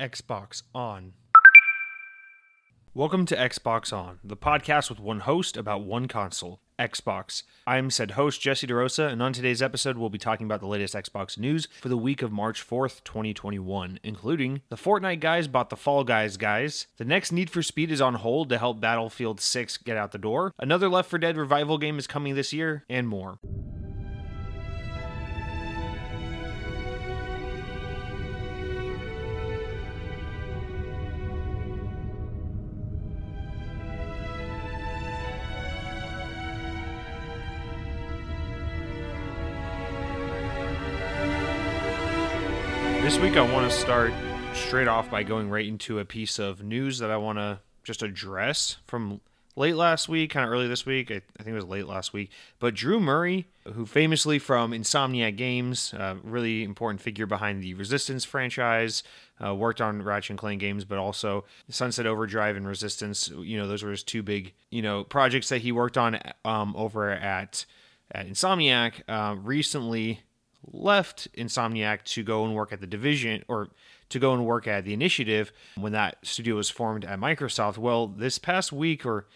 Xbox On. Welcome to Xbox On, the podcast with one host about one console, Xbox. I'm said host Jesse DeRosa, and on today's episode, we'll be talking about the latest Xbox news for the week of March 4th, 2021, including the Fortnite guys bought the Fall Guys guys, the next Need for Speed is on hold to help Battlefield 6 get out the door, another Left 4 Dead revival game is coming this year, and more. This week, I want to start straight off by going right into a piece of news that I want to just address from late last week, kind of early this week. I, I think it was late last week. But Drew Murray, who famously from Insomniac Games, uh, really important figure behind the Resistance franchise, uh, worked on Ratchet and Clank games, but also Sunset Overdrive and Resistance. You know, those were his two big, you know, projects that he worked on um, over at at Insomniac. Uh, recently left Insomniac to go and work at the division or to go and work at the initiative when that studio was formed at Microsoft. Well, this past week or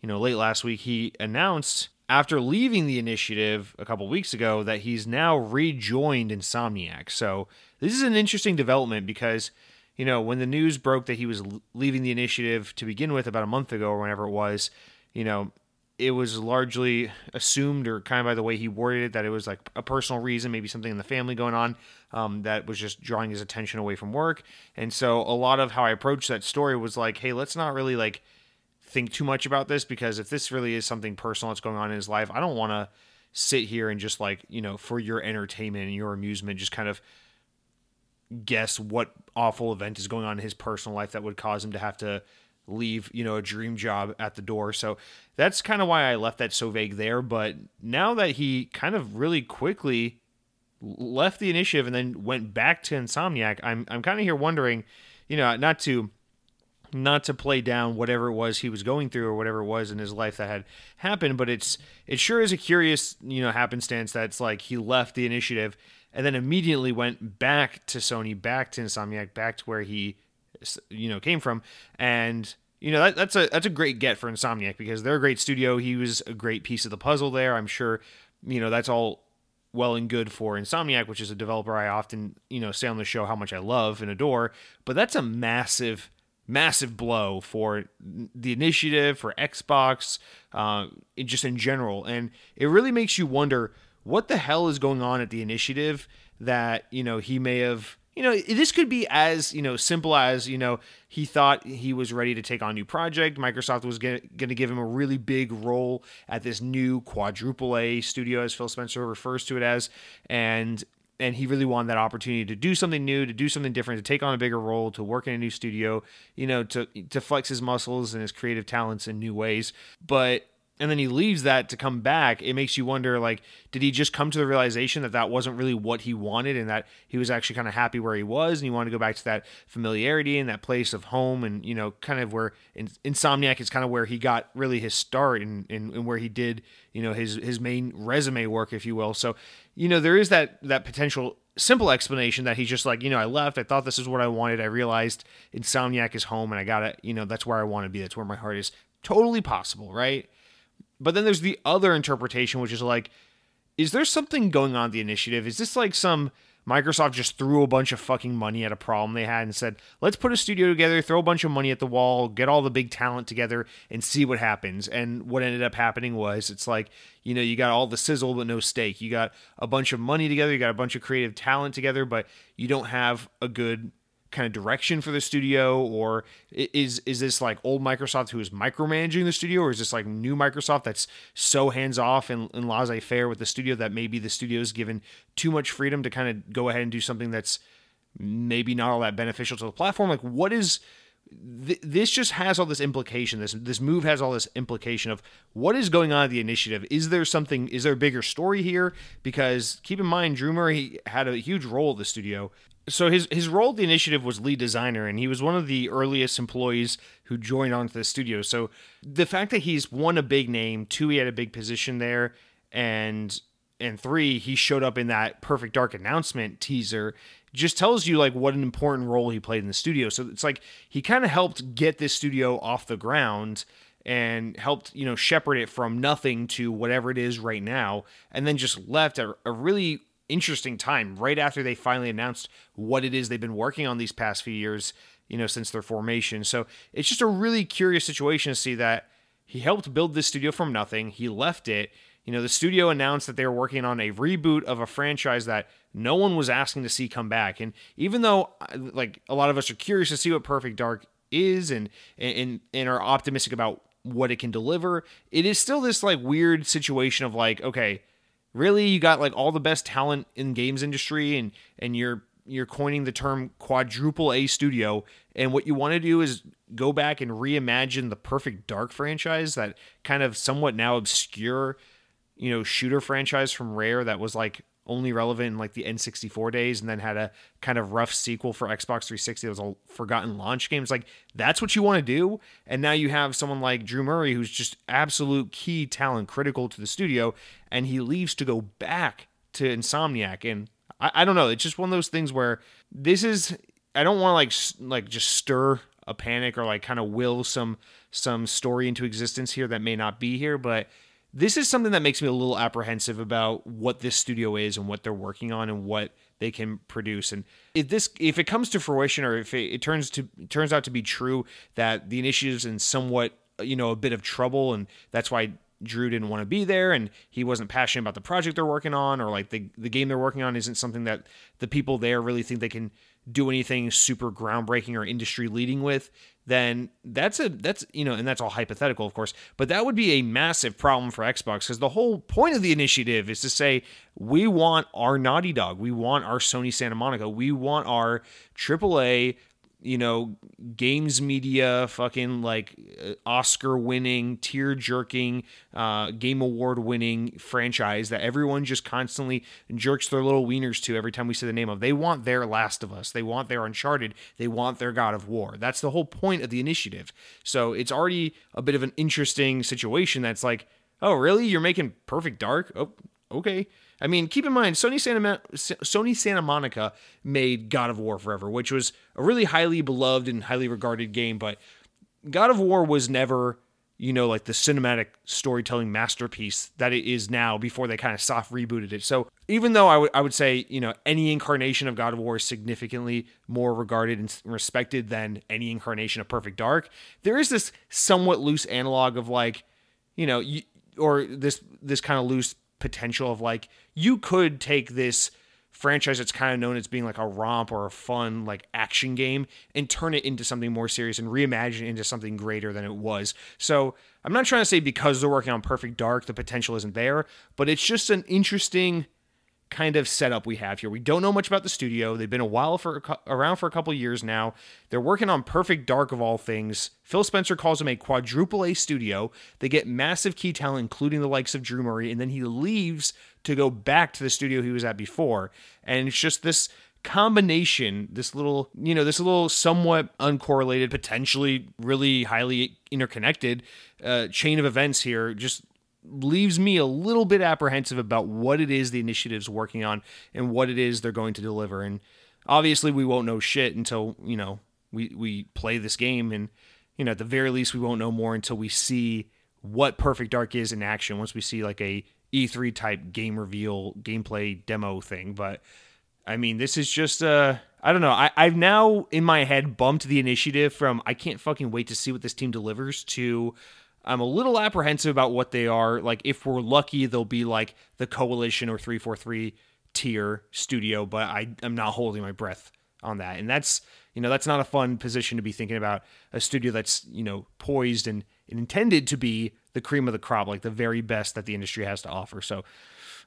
you know, late last week he announced after leaving the initiative a couple weeks ago that he's now rejoined Insomniac. So, this is an interesting development because you know, when the news broke that he was leaving the initiative to begin with about a month ago or whenever it was, you know, it was largely assumed or kind of by the way he worded it that it was like a personal reason, maybe something in the family going on um, that was just drawing his attention away from work. And so a lot of how I approached that story was like, hey, let's not really like think too much about this because if this really is something personal that's going on in his life, I don't want to sit here and just like, you know, for your entertainment and your amusement, just kind of guess what awful event is going on in his personal life that would cause him to have to leave, you know, a dream job at the door. So that's kind of why I left that so vague there. But now that he kind of really quickly left the initiative and then went back to Insomniac, I'm I'm kind of here wondering, you know, not to not to play down whatever it was he was going through or whatever it was in his life that had happened, but it's it sure is a curious, you know, happenstance that's like he left the initiative and then immediately went back to Sony, back to Insomniac, back to where he you know came from and you know that, that's a that's a great get for Insomniac because they're a great studio. He was a great piece of the puzzle there. I'm sure you know that's all well and good for Insomniac, which is a developer I often you know say on the show how much I love and adore. But that's a massive massive blow for the initiative for Xbox, uh, just in general, and it really makes you wonder what the hell is going on at the initiative that you know he may have you know, this could be as, you know, simple as, you know, he thought he was ready to take on a new project. Microsoft was going to give him a really big role at this new quadruple A studio, as Phil Spencer refers to it as. And and he really wanted that opportunity to do something new, to do something different, to take on a bigger role, to work in a new studio, you know, to to flex his muscles and his creative talents in new ways. But and then he leaves that to come back, it makes you wonder like, did he just come to the realization that that wasn't really what he wanted and that he was actually kind of happy where he was and he wanted to go back to that familiarity and that place of home and, you know, kind of where in, Insomniac is kind of where he got really his start and, and, and where he did, you know, his, his main resume work, if you will. So, you know, there is that, that potential simple explanation that he's just like, you know, I left. I thought this is what I wanted. I realized Insomniac is home and I got it. You know, that's where I want to be. That's where my heart is. Totally possible, right? But then there's the other interpretation, which is like, is there something going on the initiative? Is this like some Microsoft just threw a bunch of fucking money at a problem they had and said, let's put a studio together, throw a bunch of money at the wall, get all the big talent together, and see what happens. And what ended up happening was it's like, you know, you got all the sizzle but no steak. You got a bunch of money together, you got a bunch of creative talent together, but you don't have a good kind of direction for the studio or is is this like old microsoft who is micromanaging the studio or is this like new microsoft that's so hands off and, and laissez-faire with the studio that maybe the studio is given too much freedom to kind of go ahead and do something that's maybe not all that beneficial to the platform? Like what is th- this just has all this implication. This this move has all this implication of what is going on at the initiative. Is there something is there a bigger story here? Because keep in mind drew murray had a huge role at the studio so his his role at the initiative was lead designer and he was one of the earliest employees who joined onto the studio so the fact that he's one a big name two he had a big position there and and three he showed up in that perfect dark announcement teaser just tells you like what an important role he played in the studio. So it's like he kind of helped get this studio off the ground and helped you know shepherd it from nothing to whatever it is right now, and then just left a, a really interesting time right after they finally announced what it is they've been working on these past few years, you know, since their formation. So it's just a really curious situation to see that he helped build this studio from nothing. He left it. You know, the studio announced that they were working on a reboot of a franchise that no one was asking to see come back. And even though, uh, like, a lot of us are curious to see what Perfect Dark is and and and are optimistic about what it can deliver, it is still this like weird situation of like, okay, really you got like all the best talent in games industry and and you're you're coining the term quadruple A studio. And what you want to do is go back and reimagine the Perfect Dark franchise that kind of somewhat now obscure you know shooter franchise from Rare that was like only relevant in like the N64 days and then had a kind of rough sequel for Xbox 360 that was a forgotten launch game. It's like that's what you want to do. And now you have someone like Drew Murray who's just absolute key talent critical to the studio and he leaves to go back to Insomniac. And I, I don't know, it's just one of those things where this is I don't want to like like just stir a panic or like kind of will some some story into existence here that may not be here, but this is something that makes me a little apprehensive about what this studio is and what they're working on and what they can produce. And if this if it comes to fruition or if it, it turns to turns out to be true that the initiative's in somewhat you know a bit of trouble and that's why Drew didn't want to be there and he wasn't passionate about the project they're working on or like the the game they're working on isn't something that the people there really think they can do anything super groundbreaking or industry leading with then that's a that's you know and that's all hypothetical of course but that would be a massive problem for Xbox because the whole point of the initiative is to say we want our Naughty Dog we want our Sony Santa Monica we want our AAA you know, games media, fucking like uh, Oscar winning, tear jerking, uh, game award winning franchise that everyone just constantly jerks their little wieners to every time we say the name of. They want their Last of Us. They want their Uncharted. They want their God of War. That's the whole point of the initiative. So it's already a bit of an interesting situation that's like, oh, really? You're making Perfect Dark? Oh, okay. I mean, keep in mind, Sony Santa, Sony Santa Monica made God of War Forever, which was a really highly beloved and highly regarded game, but God of War was never, you know, like the cinematic storytelling masterpiece that it is now before they kind of soft rebooted it. So even though I, would say, you know, any incarnation of God of War is significantly more regarded and respected than any incarnation of Perfect Dark, there is this somewhat loose analog of like, you know, you, or this this kind of loose potential of like you could take this franchise that's kind of known as being like a romp or a fun like action game and turn it into something more serious and reimagine it into something greater than it was. So I'm not trying to say because they're working on Perfect Dark the potential isn't there, but it's just an interesting kind of setup we have here. We don't know much about the studio. They've been a while for around for a couple years now. They're working on Perfect Dark of all things. Phil Spencer calls them a quadruple A studio. They get massive key talent, including the likes of Drew Murray, and then he leaves to go back to the studio he was at before. And it's just this combination, this little, you know, this little somewhat uncorrelated, potentially really highly interconnected uh, chain of events here just leaves me a little bit apprehensive about what it is the initiative's working on and what it is they're going to deliver. And obviously, we won't know shit until you know we we play this game, and you know at the very least, we won't know more until we see what Perfect Dark is in action. Once we see like a E3 type game reveal gameplay demo thing, but I mean, this is just uh I don't know. I, I've now in my head bumped the initiative from I can't fucking wait to see what this team delivers to I'm a little apprehensive about what they are. Like, if we're lucky, they'll be like the Coalition or 343 tier studio, but I, I'm not holding my breath on that. And that's, you know, that's not a fun position to be thinking about a studio that's, you know, poised and, and intended to be the cream of the crop, like the very best that the industry has to offer. So,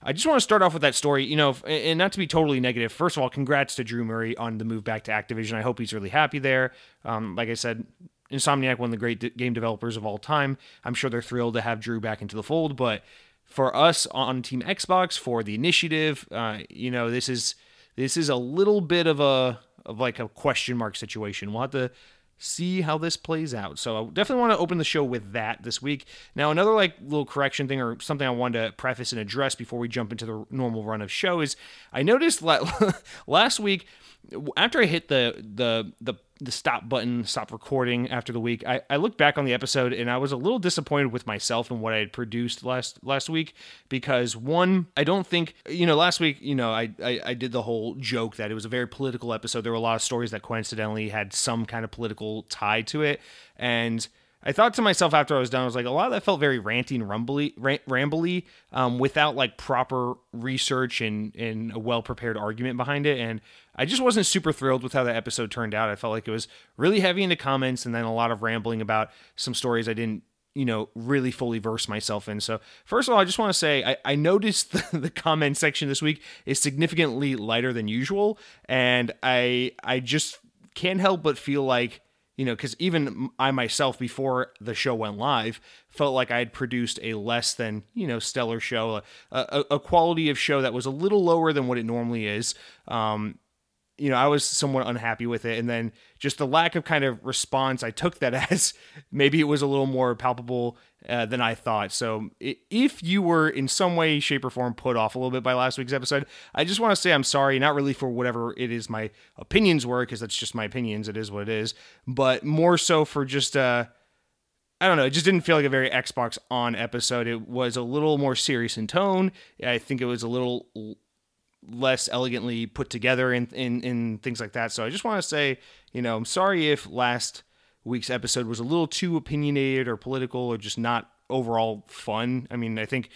I just want to start off with that story, you know, and not to be totally negative. First of all, congrats to Drew Murray on the move back to Activision. I hope he's really happy there. Um, like I said, Insomniac, one of the great d- game developers of all time. I'm sure they're thrilled to have Drew back into the fold. But for us on Team Xbox, for the initiative, uh, you know, this is this is a little bit of a of like a question mark situation. We'll have to see how this plays out. So I definitely want to open the show with that this week. Now, another like little correction thing or something I wanted to preface and address before we jump into the normal run of show is I noticed last week after I hit the the the the stop button, stop recording after the week, I, I looked back on the episode and I was a little disappointed with myself and what I had produced last last week because one, I don't think you know last week you know I, I I did the whole joke that it was a very political episode. There were a lot of stories that coincidentally had some kind of political tie to it, and I thought to myself after I was done, I was like, a lot of that felt very ranty and rumbly, rambly, um, without like proper research and, and a well prepared argument behind it. And I just wasn't super thrilled with how that episode turned out. I felt like it was really heavy into comments and then a lot of rambling about some stories I didn't, you know, really fully verse myself in. So, first of all, I just want to say I, I noticed the, the comment section this week is significantly lighter than usual. And I, I just can't help but feel like you know, because even I myself, before the show went live, felt like I had produced a less than, you know, stellar show, a, a, a quality of show that was a little lower than what it normally is. Um, you know, I was somewhat unhappy with it. And then just the lack of kind of response, I took that as maybe it was a little more palpable uh, than I thought. So if you were in some way, shape, or form put off a little bit by last week's episode, I just want to say I'm sorry, not really for whatever it is my opinions were, because that's just my opinions. It is what it is. But more so for just, uh, I don't know. It just didn't feel like a very Xbox on episode. It was a little more serious in tone. I think it was a little less elegantly put together and in, in, in things like that. So I just want to say, you know, I'm sorry if last week's episode was a little too opinionated or political or just not overall fun. I mean, I think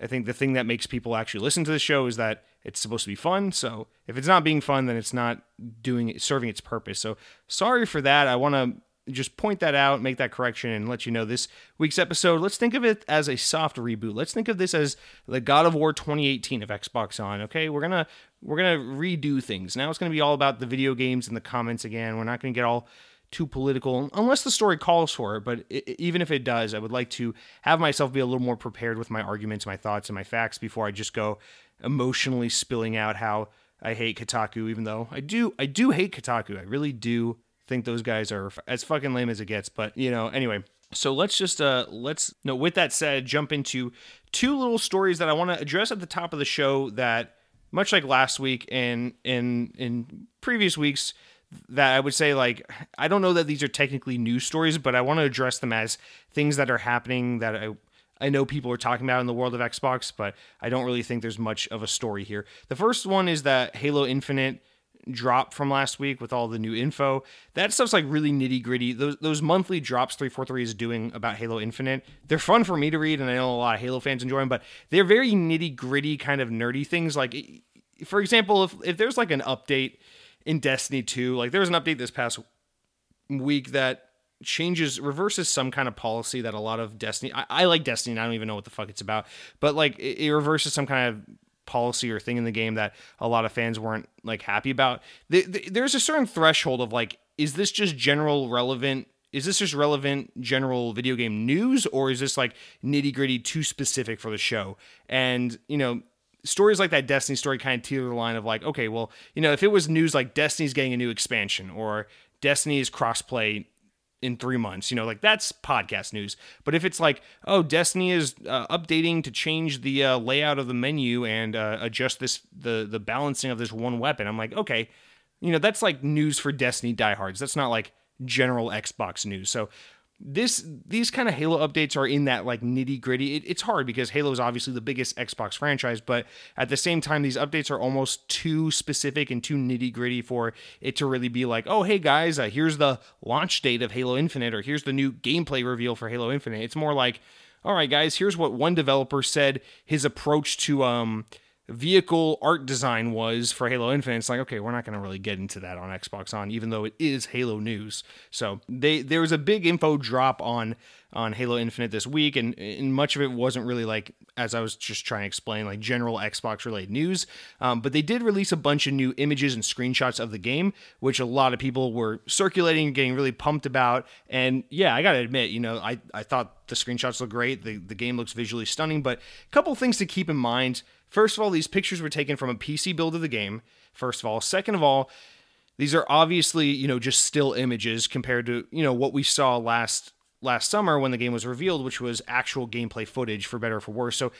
I think the thing that makes people actually listen to the show is that it's supposed to be fun. So if it's not being fun, then it's not doing serving its purpose. So sorry for that. I want to just point that out, make that correction, and let you know this week's episode. Let's think of it as a soft reboot. Let's think of this as the God of War 2018 of Xbox On. Okay, we're gonna we're gonna redo things. Now it's gonna be all about the video games and the comments again. We're not gonna get all too political unless the story calls for it. But it, even if it does, I would like to have myself be a little more prepared with my arguments, my thoughts, and my facts before I just go emotionally spilling out how I hate Kotaku. Even though I do, I do hate Kotaku. I really do think those guys are as fucking lame as it gets. But you know, anyway. So let's just uh let's no. With that said, jump into two little stories that I want to address at the top of the show that much like last week and in in previous weeks that I would say like I don't know that these are technically news stories, but I want to address them as things that are happening that I I know people are talking about in the world of Xbox, but I don't really think there's much of a story here. The first one is that Halo Infinite drop from last week with all the new info. That stuff's like really nitty gritty. Those those monthly drops 343 is doing about Halo Infinite. They're fun for me to read, and I know a lot of Halo fans enjoy them, but they're very nitty gritty kind of nerdy things. Like, for example, if if there's like an update in Destiny 2. Like there was an update this past week that changes reverses some kind of policy that a lot of Destiny I, I like Destiny and I don't even know what the fuck it's about, but like it, it, reverses some kind of policy or thing in the game that a lot of fans weren't like happy about. The, the, there's a certain threshold of like is this just general relevant is this just relevant general video game news or is this like nitty gritty too specific for the show? And you know, stories like that Destiny story kind of teeter the line of like, okay, well, you know, if it was news like Destiny's getting a new expansion or Destiny is crossplay in three months, you know, like that's podcast news. But if it's like, oh, Destiny is uh, updating to change the uh, layout of the menu and uh, adjust this the the balancing of this one weapon, I'm like, okay, you know, that's like news for Destiny diehards. That's not like general Xbox news. So this these kind of Halo updates are in that like nitty gritty. It, it's hard because Halo is obviously the biggest Xbox franchise, but at the same time, these updates are almost too specific and too nitty gritty for it to really be like, oh hey guys, uh, here's the launch date of Halo Infinite, or here's the new gameplay reveal for Halo Infinite. It's more like, all right guys, here's what one developer said his approach to um vehicle art design was for Halo Infinite. It's like, okay, we're not going to really get into that on Xbox On, even though it is Halo news. So they there was a big info drop on on Halo Infinite this week, and, and much of it wasn't really like as I was just trying to explain, like general Xbox related news. Um, but they did release a bunch of new images and screenshots of the game, which a lot of people were circulating, getting really pumped about. And yeah, I gotta admit, you know, I I thought the screenshots look great. The the game looks visually stunning, but a couple things to keep in mind First of all, these pictures were taken from a PC build of the game, first of all. Second of all, these are obviously, you know, just still images compared to, you know, what we saw last last summer when the game was revealed, which was actual gameplay footage for better or for worse. So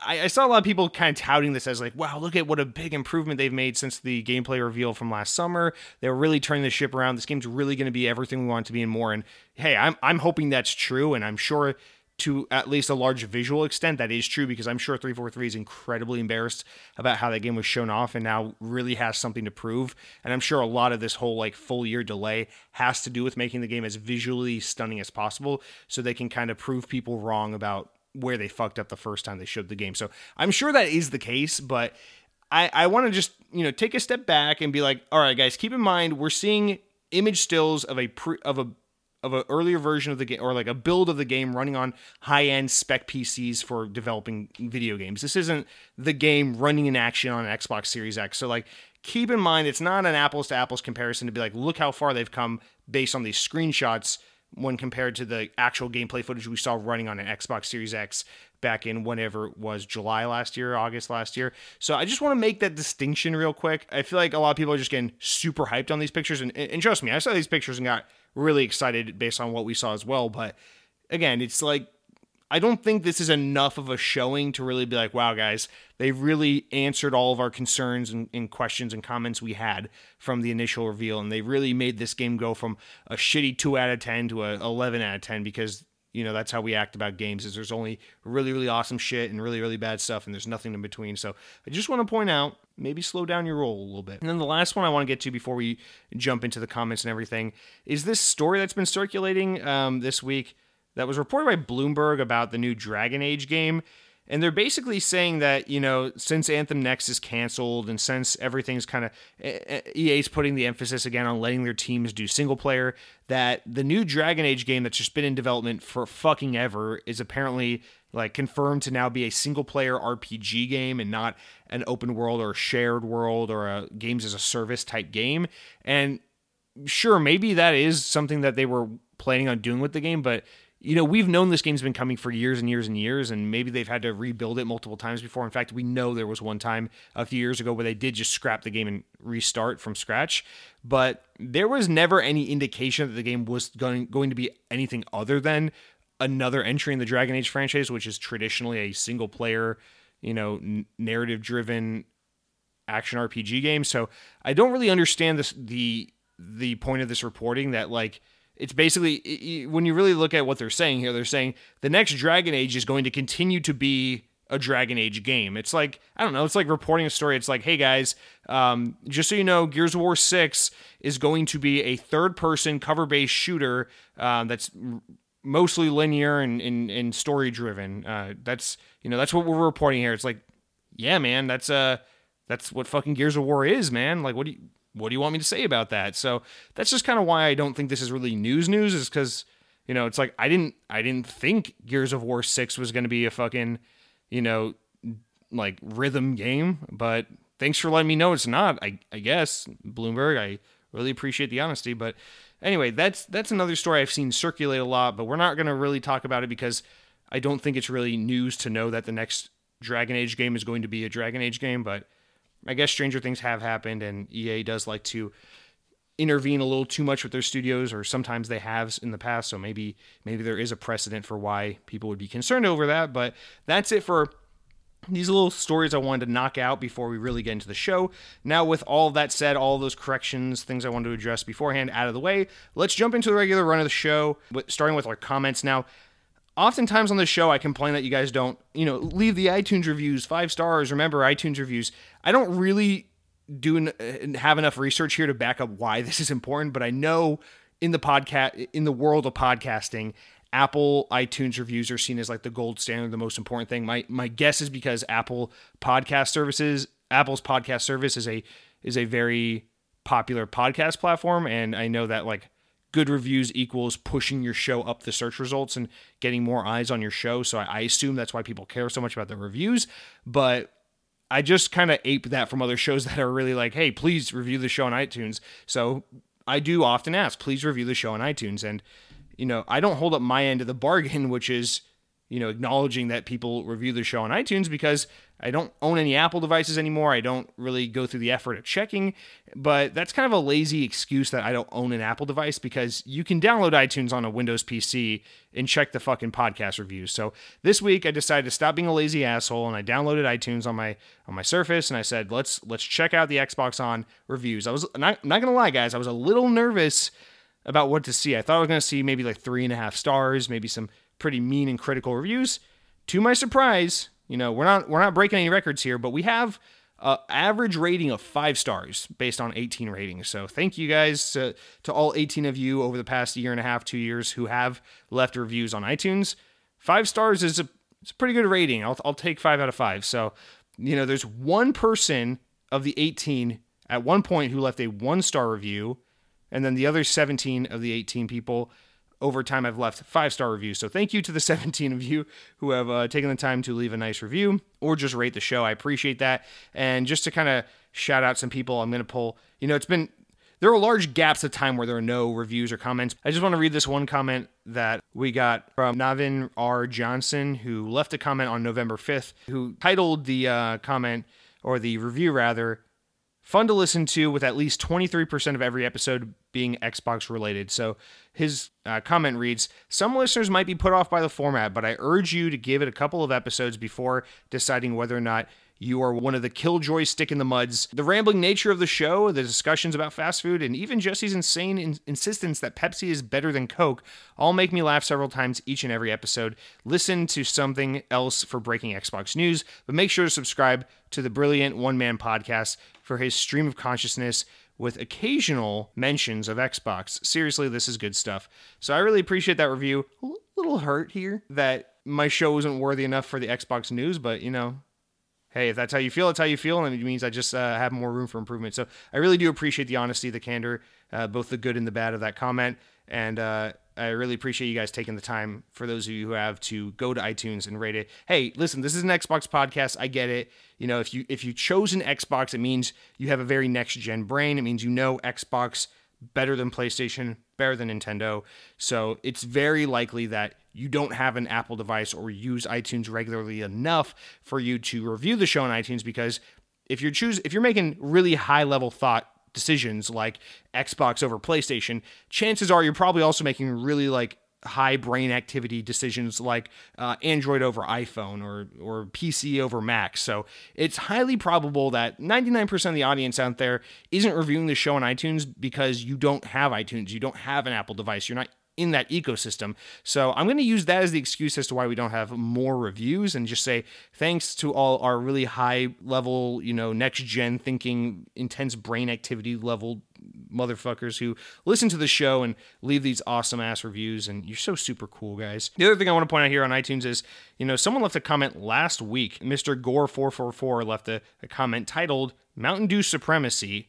I, I, saw a lot of people kind of touting this as like, wow, look at what a big improvement they've made since the gameplay reveal from last summer. They were really turning the ship around. This game's really going to be everything we want it to be and more. And hey, I'm I'm hoping that's true, and I'm sure to at least a large visual extent that is true because I'm sure 343 is incredibly embarrassed about how that game was shown off and now really has something to prove. And I'm sure a lot of this whole like full year delay has to do with making the game as visually stunning as possible so they can kind of prove people wrong about where they fucked up the first time they showed the game. So I'm sure that is the case, but I, I want to just, you know, take a step back and be like, all right, guys, keep in mind we're seeing image stills of a pre, of a of an earlier version of the game or like a build of the game running on high-end spec PCs for developing video games. This isn't the game running in action on an Xbox Series X. So like keep in mind it's not an apples to apples comparison to be like look how far they've come based on these screenshots when compared to the actual gameplay footage we saw running on an Xbox Series X back in whenever it was July last year, August last year. So I just want to make that distinction real quick. I feel like a lot of people are just getting super hyped on these pictures, and, and trust me, I saw these pictures and got really excited based on what we saw as well. But again, it's like I don't think this is enough of a showing to really be like, wow, guys, they've really answered all of our concerns and, and, questions and comments we had from the initial reveal. And they really made this game go from a shitty 2 out of 10 to a 11 out of 10 because, you know, that's how we act about games is there's only really, really awesome shit and really, really bad stuff and there's nothing in between. So I just want to point out, maybe slow down your roll a little bit. And then the last one I want to get to before we jump into the comments and everything is this story that's been circulating um, this week – that was reported by Bloomberg about the new Dragon Age game. And they're basically saying that, you know, since Anthem Next is canceled and since everything's kind of EA's putting the emphasis again on letting their teams do single player, that the new Dragon Age game that's just been in development for fucking ever is apparently like confirmed to now be a single player RPG game and not an open world or shared world or a games as a service type game. And sure, maybe that is something that they were planning on doing with the game, but you know, we've known this game's been coming for years and years and years, and maybe they've had to rebuild it multiple times before. In fact, we know there was one time a few years ago where they did just scrap the game and restart from scratch. But there was never any indication that the game was going going to be anything other than another entry in the Dragon Age franchise, which is traditionally a single player, you know, n- narrative driven action RPG game. So I don't really understand this the the point of this reporting that like it's basically when you really look at what they're saying here, they're saying the next Dragon Age is going to continue to be a Dragon Age game. It's like I don't know. It's like reporting a story. It's like, hey guys, um, just so you know, Gears of War Six is going to be a third-person cover-based shooter um, that's mostly linear and, and, and story-driven. Uh, that's you know that's what we're reporting here. It's like, yeah, man, that's uh that's what fucking Gears of War is, man. Like, what do you what do you want me to say about that? So that's just kind of why I don't think this is really news news is because you know it's like I didn't I didn't think Gears of War six was to be a fucking you know like rhythm game, but thanks for letting me know it's not. I I guess Bloomberg. I really appreciate the honesty, but anyway, that's that's another story I've seen circulate a lot, but we're not going to really talk about it because I don't think it's really news to know that the next Dragon Age game is going to be a Dragon Age game, but I guess stranger things have happened, and EA does like to intervene a little too much with their studios, or sometimes they have in the past. So maybe maybe there is a precedent for why people would be concerned over that. But that's it for these little stories I wanted to knock out before we really get into the show. Now, with all that said, all those corrections, things I wanted to address beforehand out of the way, let's jump into the regular run of the show, starting with our comments. Now, oftentimes on the show I complain that you guys don't, you know, leave the iTunes reviews five stars. Remember iTunes reviews. I don't really do have enough research here to back up why this is important, but I know in the podcast in the world of podcasting, Apple iTunes reviews are seen as like the gold standard, the most important thing. My my guess is because Apple podcast services, Apple's podcast service is a is a very popular podcast platform, and I know that like good reviews equals pushing your show up the search results and getting more eyes on your show. So I, I assume that's why people care so much about the reviews. But I just kind of ape that from other shows that are really like, hey, please review the show on iTunes. So I do often ask, please review the show on iTunes. And, you know, I don't hold up my end of the bargain, which is you know, acknowledging that people review the show on iTunes because I don't own any Apple devices anymore. I don't really go through the effort of checking, but that's kind of a lazy excuse that I don't own an Apple device because you can download iTunes on a Windows PC and check the fucking podcast reviews. So this week I decided to stop being a lazy asshole and I downloaded iTunes on my on my Surface and I said let's let's check out the Xbox on reviews. I was not, not gonna lie, guys, I was a little nervous about what to see. I thought I was gonna see maybe like three and a half stars, maybe some pretty mean and critical reviews. To my surprise, you know, we're not we're not breaking any records here, but we have an average rating of five stars based on 18 ratings. So thank you guys to, to all 18 of you over the past year and a half, two years who have left reviews on iTunes. Five stars is a it's a pretty good rating. I'll I'll take five out of five. So you know, there's one person of the 18 at one point who left a one star review, and then the other 17 of the 18 people over time I've left five star reviews. So thank you to the 17 of you who have uh, taken the time to leave a nice review or just rate the show. I appreciate that. And just to kind of shout out some people, I'm going to pull, you know, it's been, there are large gaps of time where there are no reviews or comments. I just want to read this one comment that we got from Navin R. Johnson, who left a comment on November 5th, who titled the uh, comment, or the review rather, fun to listen to with at least 23% of every episode being Xbox related. So his uh, comment reads Some listeners might be put off by the format, but I urge you to give it a couple of episodes before deciding whether or not you are one of the killjoy stick in the muds. The rambling nature of the show, the discussions about fast food, and even Jesse's insane in- insistence that Pepsi is better than Coke all make me laugh several times each and every episode. Listen to something else for breaking Xbox news, but make sure to subscribe to the brilliant one man podcast for his stream of consciousness with occasional mentions of Xbox. Seriously, this is good stuff. So I really appreciate that review. A little hurt here that my show wasn't worthy enough for the Xbox news, but you know, hey, if that's how you feel, it's how you feel, and it means I just uh, have more room for improvement. So I really do appreciate the honesty, the candor, uh, both the good and the bad of that comment, and uh, I really appreciate you guys taking the time for those of you who have to go to iTunes and rate it. Hey, listen, this is an Xbox podcast. I get it. You know, if you if you chose an Xbox, it means you have a very next gen brain. It means you know Xbox better than PlayStation, better than Nintendo. So it's very likely that you don't have an Apple device or use iTunes regularly enough for you to review the show on iTunes because if you're choose if you're making really high level thought decisions like Xbox over PlayStation, chances are you're probably also making really like high brain activity decisions like uh, Android over iPhone or or PC over Mac. So it's highly probable that 99% of the audience out there isn't reviewing the show on iTunes because you don't have iTunes, you don't have an Apple device, you're not in that ecosystem. So I'm going to use that as the excuse as to why we don't have more reviews and just say thanks to all our really high level, you know, next gen thinking, intense brain activity level motherfuckers who listen to the show and leave these awesome ass reviews and you're so super cool guys. The other thing I want to point out here on iTunes is, you know, someone left a comment last week. Mr. Gore444 left a, a comment titled Mountain Dew Supremacy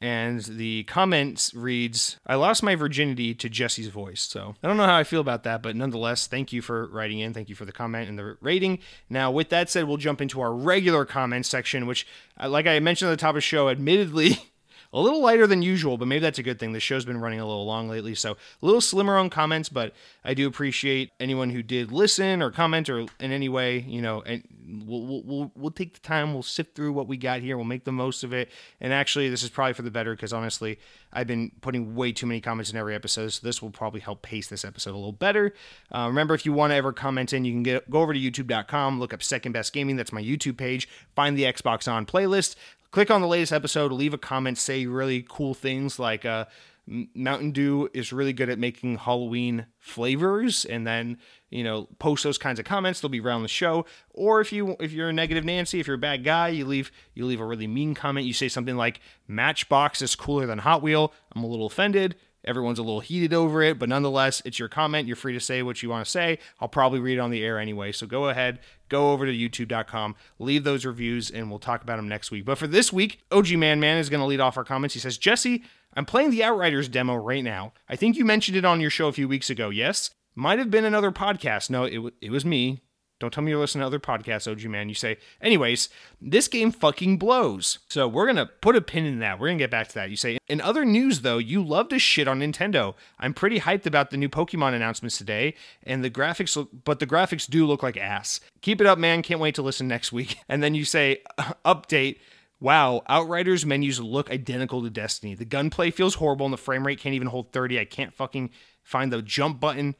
and the comment reads, I lost my virginity to Jesse's voice. So I don't know how I feel about that, but nonetheless, thank you for writing in. Thank you for the comment and the rating. Now, with that said, we'll jump into our regular comment section, which, uh, like I mentioned at the top of the show, admittedly, a little lighter than usual, but maybe that's a good thing. The show's been running a little long lately, so a little slimmer on comments, but I do appreciate anyone who did listen or comment or in any way, you know, and we'll, we'll, we'll take the time, we'll sift through what we got here, we'll make the most of it. And actually, this is probably for the better because honestly, I've been putting way too many comments in every episode, so this will probably help pace this episode a little better. Uh, remember, if you want to ever comment in, you can get, go over to youtube.com, look up Second Best Gaming, that's my YouTube page, find the Xbox On playlist, click on the latest episode, leave a comment, say really cool things like uh, Mountain Dew is really good at making Halloween flavors, and then you know post those kinds of comments. They'll be around the show. Or if you if you're a negative Nancy, if you're a bad guy, you leave you leave a really mean comment. You say something like Matchbox is cooler than Hot Wheel. I'm a little offended. Everyone's a little heated over it, but nonetheless, it's your comment. You're free to say what you want to say. I'll probably read it on the air anyway. So go ahead, go over to youtube.com, leave those reviews, and we'll talk about them next week. But for this week, OG Man Man is going to lead off our comments. He says, Jesse, I'm playing the Outriders demo right now. I think you mentioned it on your show a few weeks ago, yes? Might have been another podcast. No, it, w- it was me. Don't tell me you're listening to other podcasts, OG man. You say, anyways, this game fucking blows. So we're gonna put a pin in that. We're gonna get back to that. You say, in other news though, you love to shit on Nintendo. I'm pretty hyped about the new Pokemon announcements today, and the graphics look, but the graphics do look like ass. Keep it up, man. Can't wait to listen next week. And then you say, update. Wow, Outriders menus look identical to Destiny. The gunplay feels horrible and the frame rate can't even hold 30. I can't fucking find the jump button.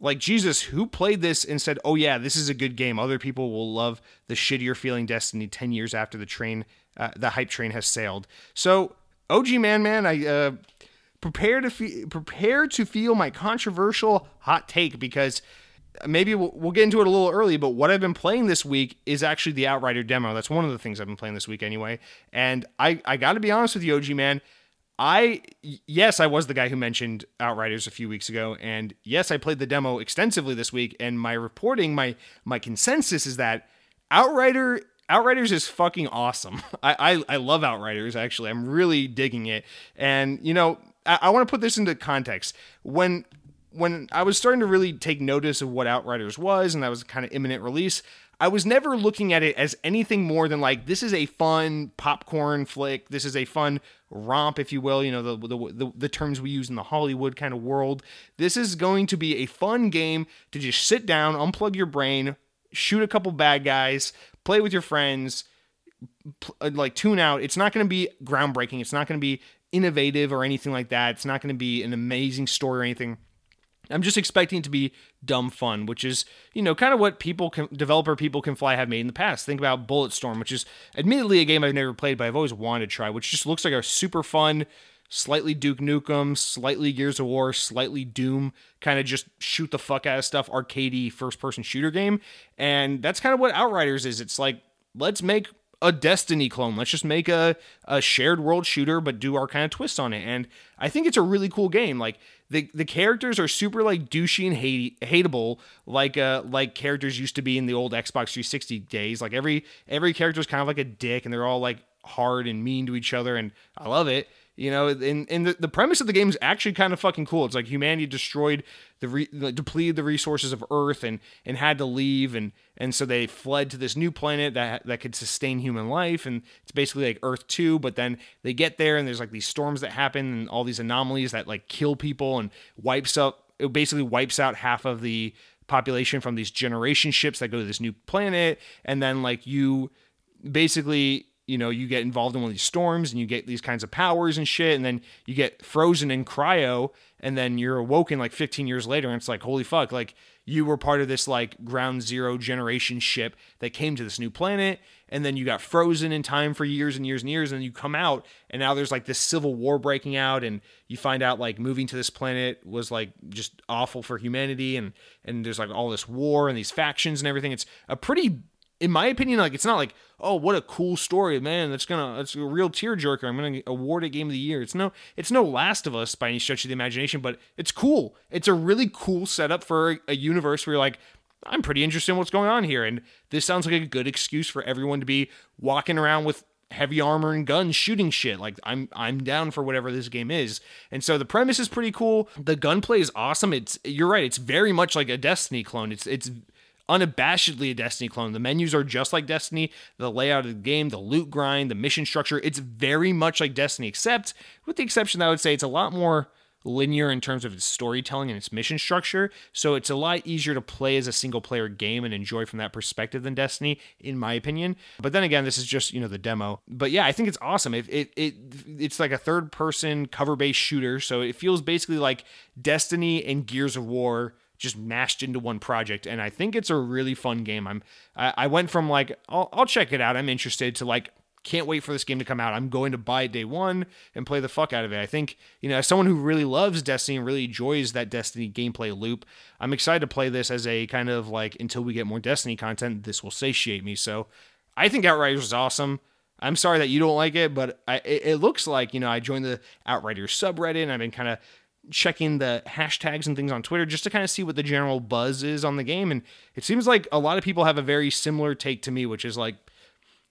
Like, Jesus, who played this and said, oh, yeah, this is a good game? Other people will love the shittier feeling Destiny 10 years after the train, uh, the hype train has sailed. So, OG Man Man, I uh, prepare to fe- prepare to feel my controversial hot take because maybe we'll, we'll, get into it a little early, but what I've been playing this week is actually the Outrider demo. That's one of the things I've been playing this week anyway. And I, I got to be honest with you, OG man. I yes, I was the guy who mentioned Outriders a few weeks ago, and yes, I played the demo extensively this week. And my reporting, my my consensus is that Outrider Outriders is fucking awesome. I I, I love Outriders actually. I'm really digging it, and you know I, I want to put this into context. When when I was starting to really take notice of what Outriders was, and that was kind of imminent release, I was never looking at it as anything more than like this is a fun popcorn flick. This is a fun romp, if you will. You know the the the, the terms we use in the Hollywood kind of world. This is going to be a fun game to just sit down, unplug your brain, shoot a couple bad guys, play with your friends, uh, like tune out. It's not going to be groundbreaking. It's not going to be innovative or anything like that. It's not going to be an amazing story or anything. I'm just expecting it to be dumb fun, which is, you know, kind of what people can, developer people can fly have made in the past. Think about Bulletstorm, which is admittedly a game I've never played, but I've always wanted to try, which just looks like a super fun, slightly Duke Nukem, slightly Gears of War, slightly Doom, kind of just shoot the fuck out of stuff, arcadey first person shooter game. And that's kind of what Outriders is. It's like, let's make a Destiny clone. Let's just make a, a shared world shooter, but do our kind of twist on it. And I think it's a really cool game. Like the the characters are super like douchey and hate, hateable, like uh like characters used to be in the old Xbox 360 days. Like every every character is kind of like a dick, and they're all like hard and mean to each other, and I love it. You know, and, and the, the premise of the game is actually kind of fucking cool. It's like humanity destroyed the re, depleted the resources of Earth and and had to leave, and and so they fled to this new planet that that could sustain human life, and it's basically like Earth two. But then they get there, and there's like these storms that happen, and all these anomalies that like kill people and wipes up. It basically wipes out half of the population from these generation ships that go to this new planet, and then like you basically you know, you get involved in one of these storms and you get these kinds of powers and shit, and then you get frozen in cryo, and then you're awoken like 15 years later, and it's like, holy fuck, like you were part of this like ground zero generation ship that came to this new planet, and then you got frozen in time for years and years and years, and then you come out, and now there's like this civil war breaking out, and you find out like moving to this planet was like just awful for humanity, and and there's like all this war and these factions and everything. It's a pretty in my opinion, like it's not like, oh, what a cool story, man. That's gonna that's a real tearjerker. I'm gonna award it game of the year. It's no it's no Last of Us by any stretch of the imagination, but it's cool. It's a really cool setup for a universe where you're like, I'm pretty interested in what's going on here. And this sounds like a good excuse for everyone to be walking around with heavy armor and guns shooting shit. Like I'm I'm down for whatever this game is. And so the premise is pretty cool. The gunplay is awesome. It's you're right, it's very much like a Destiny clone. It's it's unabashedly a Destiny clone. The menus are just like Destiny, the layout of the game, the loot grind, the mission structure. It's very much like Destiny, except with the exception that I would say it's a lot more linear in terms of its storytelling and its mission structure. So it's a lot easier to play as a single player game and enjoy from that perspective than Destiny, in my opinion. But then again, this is just, you know, the demo. But yeah, I think it's awesome. It, it, it it's like a third person cover based shooter. So it feels basically like Destiny and Gears of War just mashed into one project and i think it's a really fun game. I'm i, I went from like I'll, I'll check it out. I'm interested to like can't wait for this game to come out. I'm going to buy it day one and play the fuck out of it. I think you know as someone who really loves destiny and really enjoys that destiny gameplay loop i'm excited to play this as a kind of like until we get more destiny content this will satiate me. So i think outriders is awesome. I'm sorry that you don't like it, but I, it, it looks like you know I joined the Outriders subreddit and I've been kind of checking the hashtags and things on Twitter just to kind of see what the general buzz is on the game. And it seems like a lot of people have a very similar take to me, which is like,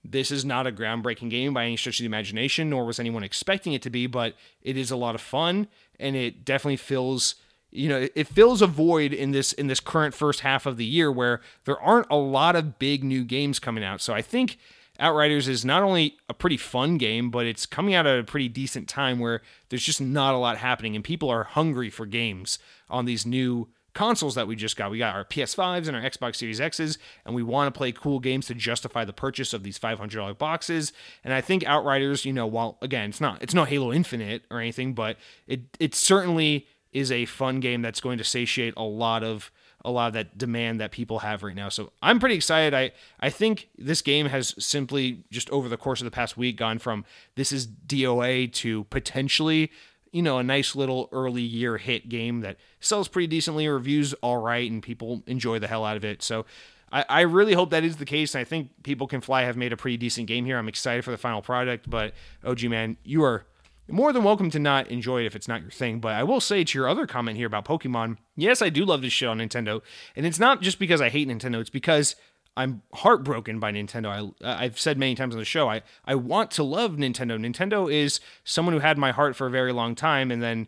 this is not a groundbreaking game by any stretch of the imagination, nor was anyone expecting it to be, but it is a lot of fun and it definitely fills you know, it fills a void in this in this current first half of the year where there aren't a lot of big new games coming out. So I think Outriders is not only a pretty fun game, but it's coming out at a pretty decent time where there's just not a lot happening and people are hungry for games on these new consoles that we just got. We got our PS5s and our Xbox Series X's, and we want to play cool games to justify the purchase of these $500 boxes. And I think Outriders, you know, while again, it's not it's no Halo Infinite or anything, but it it certainly is a fun game that's going to satiate a lot of a lot of that demand that people have right now. So I'm pretty excited. I I think this game has simply just over the course of the past week gone from this is DOA to potentially you know a nice little early year hit game that sells pretty decently, reviews all right, and people enjoy the hell out of it. So. I, I really hope that is the case, and I think People Can Fly have made a pretty decent game here. I'm excited for the final product, but OG man, you are more than welcome to not enjoy it if it's not your thing. But I will say to your other comment here about Pokemon, yes, I do love this shit on Nintendo. And it's not just because I hate Nintendo, it's because I'm heartbroken by Nintendo. I, I've said many times on the show, I, I want to love Nintendo. Nintendo is someone who had my heart for a very long time and then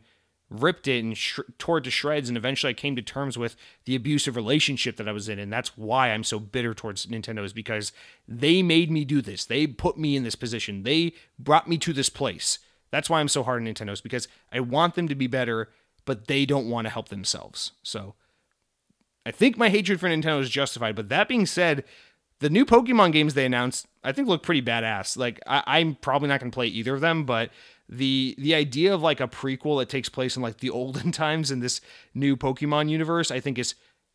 ripped it and sh- tore it to shreds. And eventually I came to terms with the abusive relationship that I was in. And that's why I'm so bitter towards Nintendo, is because they made me do this. They put me in this position. They brought me to this place. That's why I'm so hard on Nintendo's because I want them to be better, but they don't want to help themselves. So I think my hatred for Nintendo is justified. But that being said, the new Pokemon games they announced, I think look pretty badass. Like I, am probably not gonna play either of them, but the the idea of like a prequel that takes place in like the olden times in this new Pokemon universe, I think is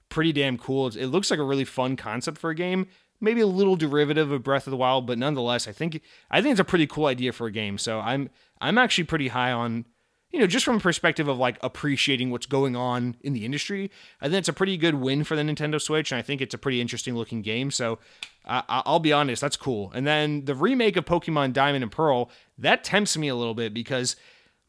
pretty damn cool. It looks like a really fun concept for a game maybe a little derivative of Breath of the Wild, but nonetheless, I think I think it's a pretty cool idea for a game. So I'm I'm actually pretty high on you know, just from a perspective of like appreciating what's going on in the industry, I think it's a pretty good win for the Nintendo Switch, and I think it's a pretty interesting looking game. So uh, I'll be honest, that's cool. And then the remake of Pokemon Diamond and Pearl that tempts me a little bit because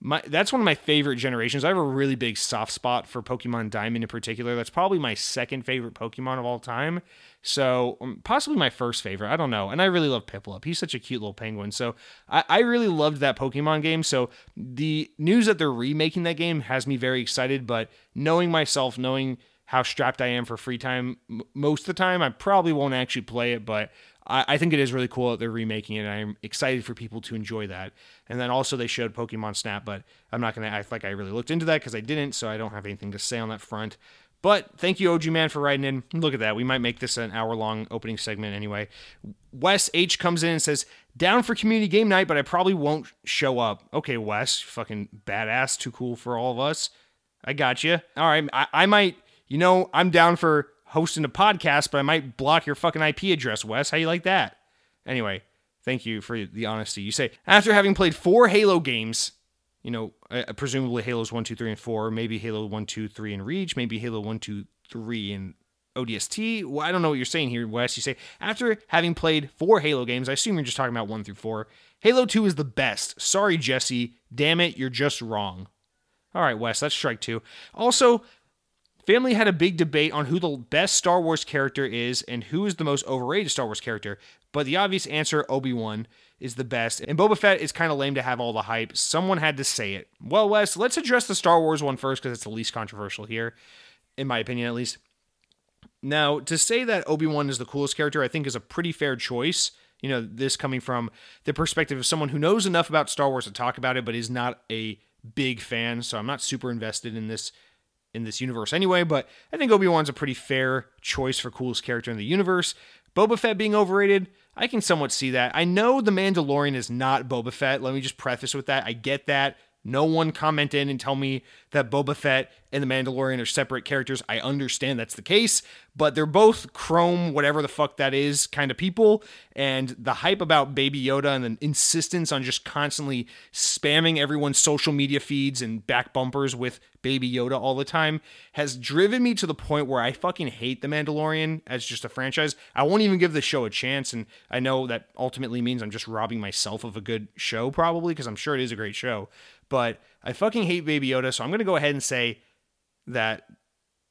my that's one of my favorite generations. I have a really big soft spot for Pokemon Diamond in particular. That's probably my second favorite Pokemon of all time. So um, possibly my first favorite. I don't know. And I really love Piplup. He's such a cute little penguin. So I, I really loved that Pokemon game. So the news that they're remaking that game has me very excited. But knowing myself, knowing how strapped I am for free time most of the time, I probably won't actually play it. But I, I think it is really cool that they're remaking it. I'm excited for people to enjoy that. And then also they showed Pokemon Snap, but I'm not going to act like I really looked into that because I didn't. So I don't have anything to say on that front. But thank you, OG Man, for writing in. Look at that. We might make this an hour long opening segment anyway. Wes H comes in and says, Down for community game night, but I probably won't show up. Okay, Wes, fucking badass, too cool for all of us. I got you. All right, I, I might, you know, I'm down for hosting a podcast, but I might block your fucking IP address, Wes. How you like that? Anyway, thank you for the honesty. You say, after having played four Halo games, you know, uh, presumably Halos 1, 2, 3, and 4, maybe Halo 1, 2, 3 and Reach, maybe Halo 1, 2, 3 and ODST. Well, I don't know what you're saying here, Wes. You say, after having played four Halo games, I assume you're just talking about 1 through 4, Halo 2 is the best. Sorry, Jesse. Damn it, you're just wrong. All right, Wes, that's strike two. Also, Family had a big debate on who the best Star Wars character is and who is the most overrated Star Wars character, but the obvious answer, Obi Wan is the best. And Boba Fett is kind of lame to have all the hype. Someone had to say it. Well, Wes, let's address the Star Wars one first because it's the least controversial here, in my opinion at least. Now, to say that Obi Wan is the coolest character, I think is a pretty fair choice. You know, this coming from the perspective of someone who knows enough about Star Wars to talk about it, but is not a big fan. So I'm not super invested in this in this universe anyway. But I think Obi Wan's a pretty fair choice for coolest character in the universe. Boba Fett being overrated, I can somewhat see that. I know The Mandalorian is not Boba Fett. Let me just preface with that. I get that. No one comment in and tell me that Boba Fett and the Mandalorian are separate characters. I understand that's the case, but they're both Chrome, whatever the fuck that is, kind of people. And the hype about Baby Yoda and the insistence on just constantly spamming everyone's social media feeds and back bumpers with Baby Yoda all the time has driven me to the point where I fucking hate The Mandalorian as just a franchise. I won't even give the show a chance. And I know that ultimately means I'm just robbing myself of a good show, probably, because I'm sure it is a great show but I fucking hate Baby Yoda, so I'm gonna go ahead and say that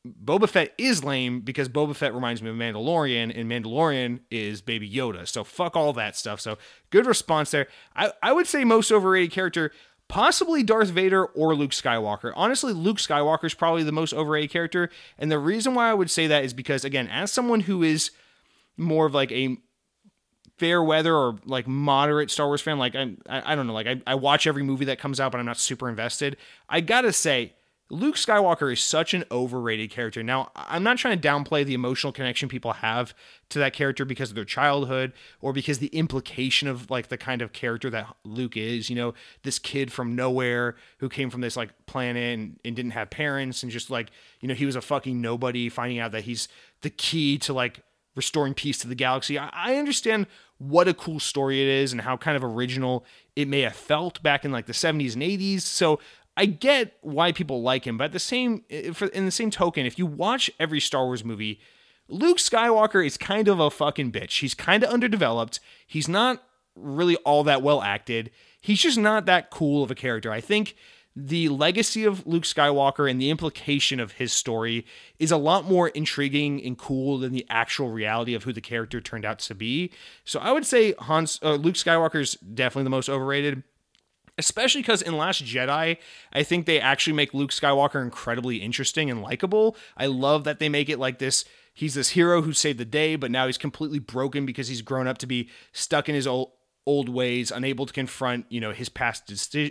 Boba Fett is lame because Boba Fett reminds me of Mandalorian, and Mandalorian is Baby Yoda. So fuck all that stuff. So good response there. I, I would say most overrated character possibly Darth Vader or Luke Skywalker. Honestly, Luke Skywalker is probably the most overrated character. And the reason why I would say that is because, again, as someone who is more of like a fair weather or like moderate Star Wars fan, like I, I, I don't know, like I, I watch every movie that comes out, but I'm not super invested. I gotta say, Luke Skywalker is such an overrated character. Now, I'm not trying to downplay the emotional connection people have to that character because of their childhood or because the implication of like the kind of character that Luke is, you know, this kid from nowhere who came from this like planet and, and didn't have parents and just like, you know, he was a fucking nobody finding out that he's the key to like restoring peace to the galaxy. I, understand what a cool story it is and how kind of original it may have felt back in like the 70s and 80s. So I get why people like him, but the same in the same token, if you watch every Star Wars movie, Luke Skywalker is kind of a fucking bitch. He's kind of underdeveloped. He's not really all that well acted. He's just not that cool of a character. I think the legacy of Luke Skywalker and the implication of his story is a lot more intriguing and cool than the actual reality of who the character turned out to be. So I would say Hans uh, Luke Skywalker is definitely the most overrated especially because in Last Jedi, I think they actually make Luke Skywalker incredibly interesting and likable. I love that they make it like this. He's this hero who saved the day, but now he's completely broken because he's grown up to be stuck in his old old ways, unable to confront, you know, his past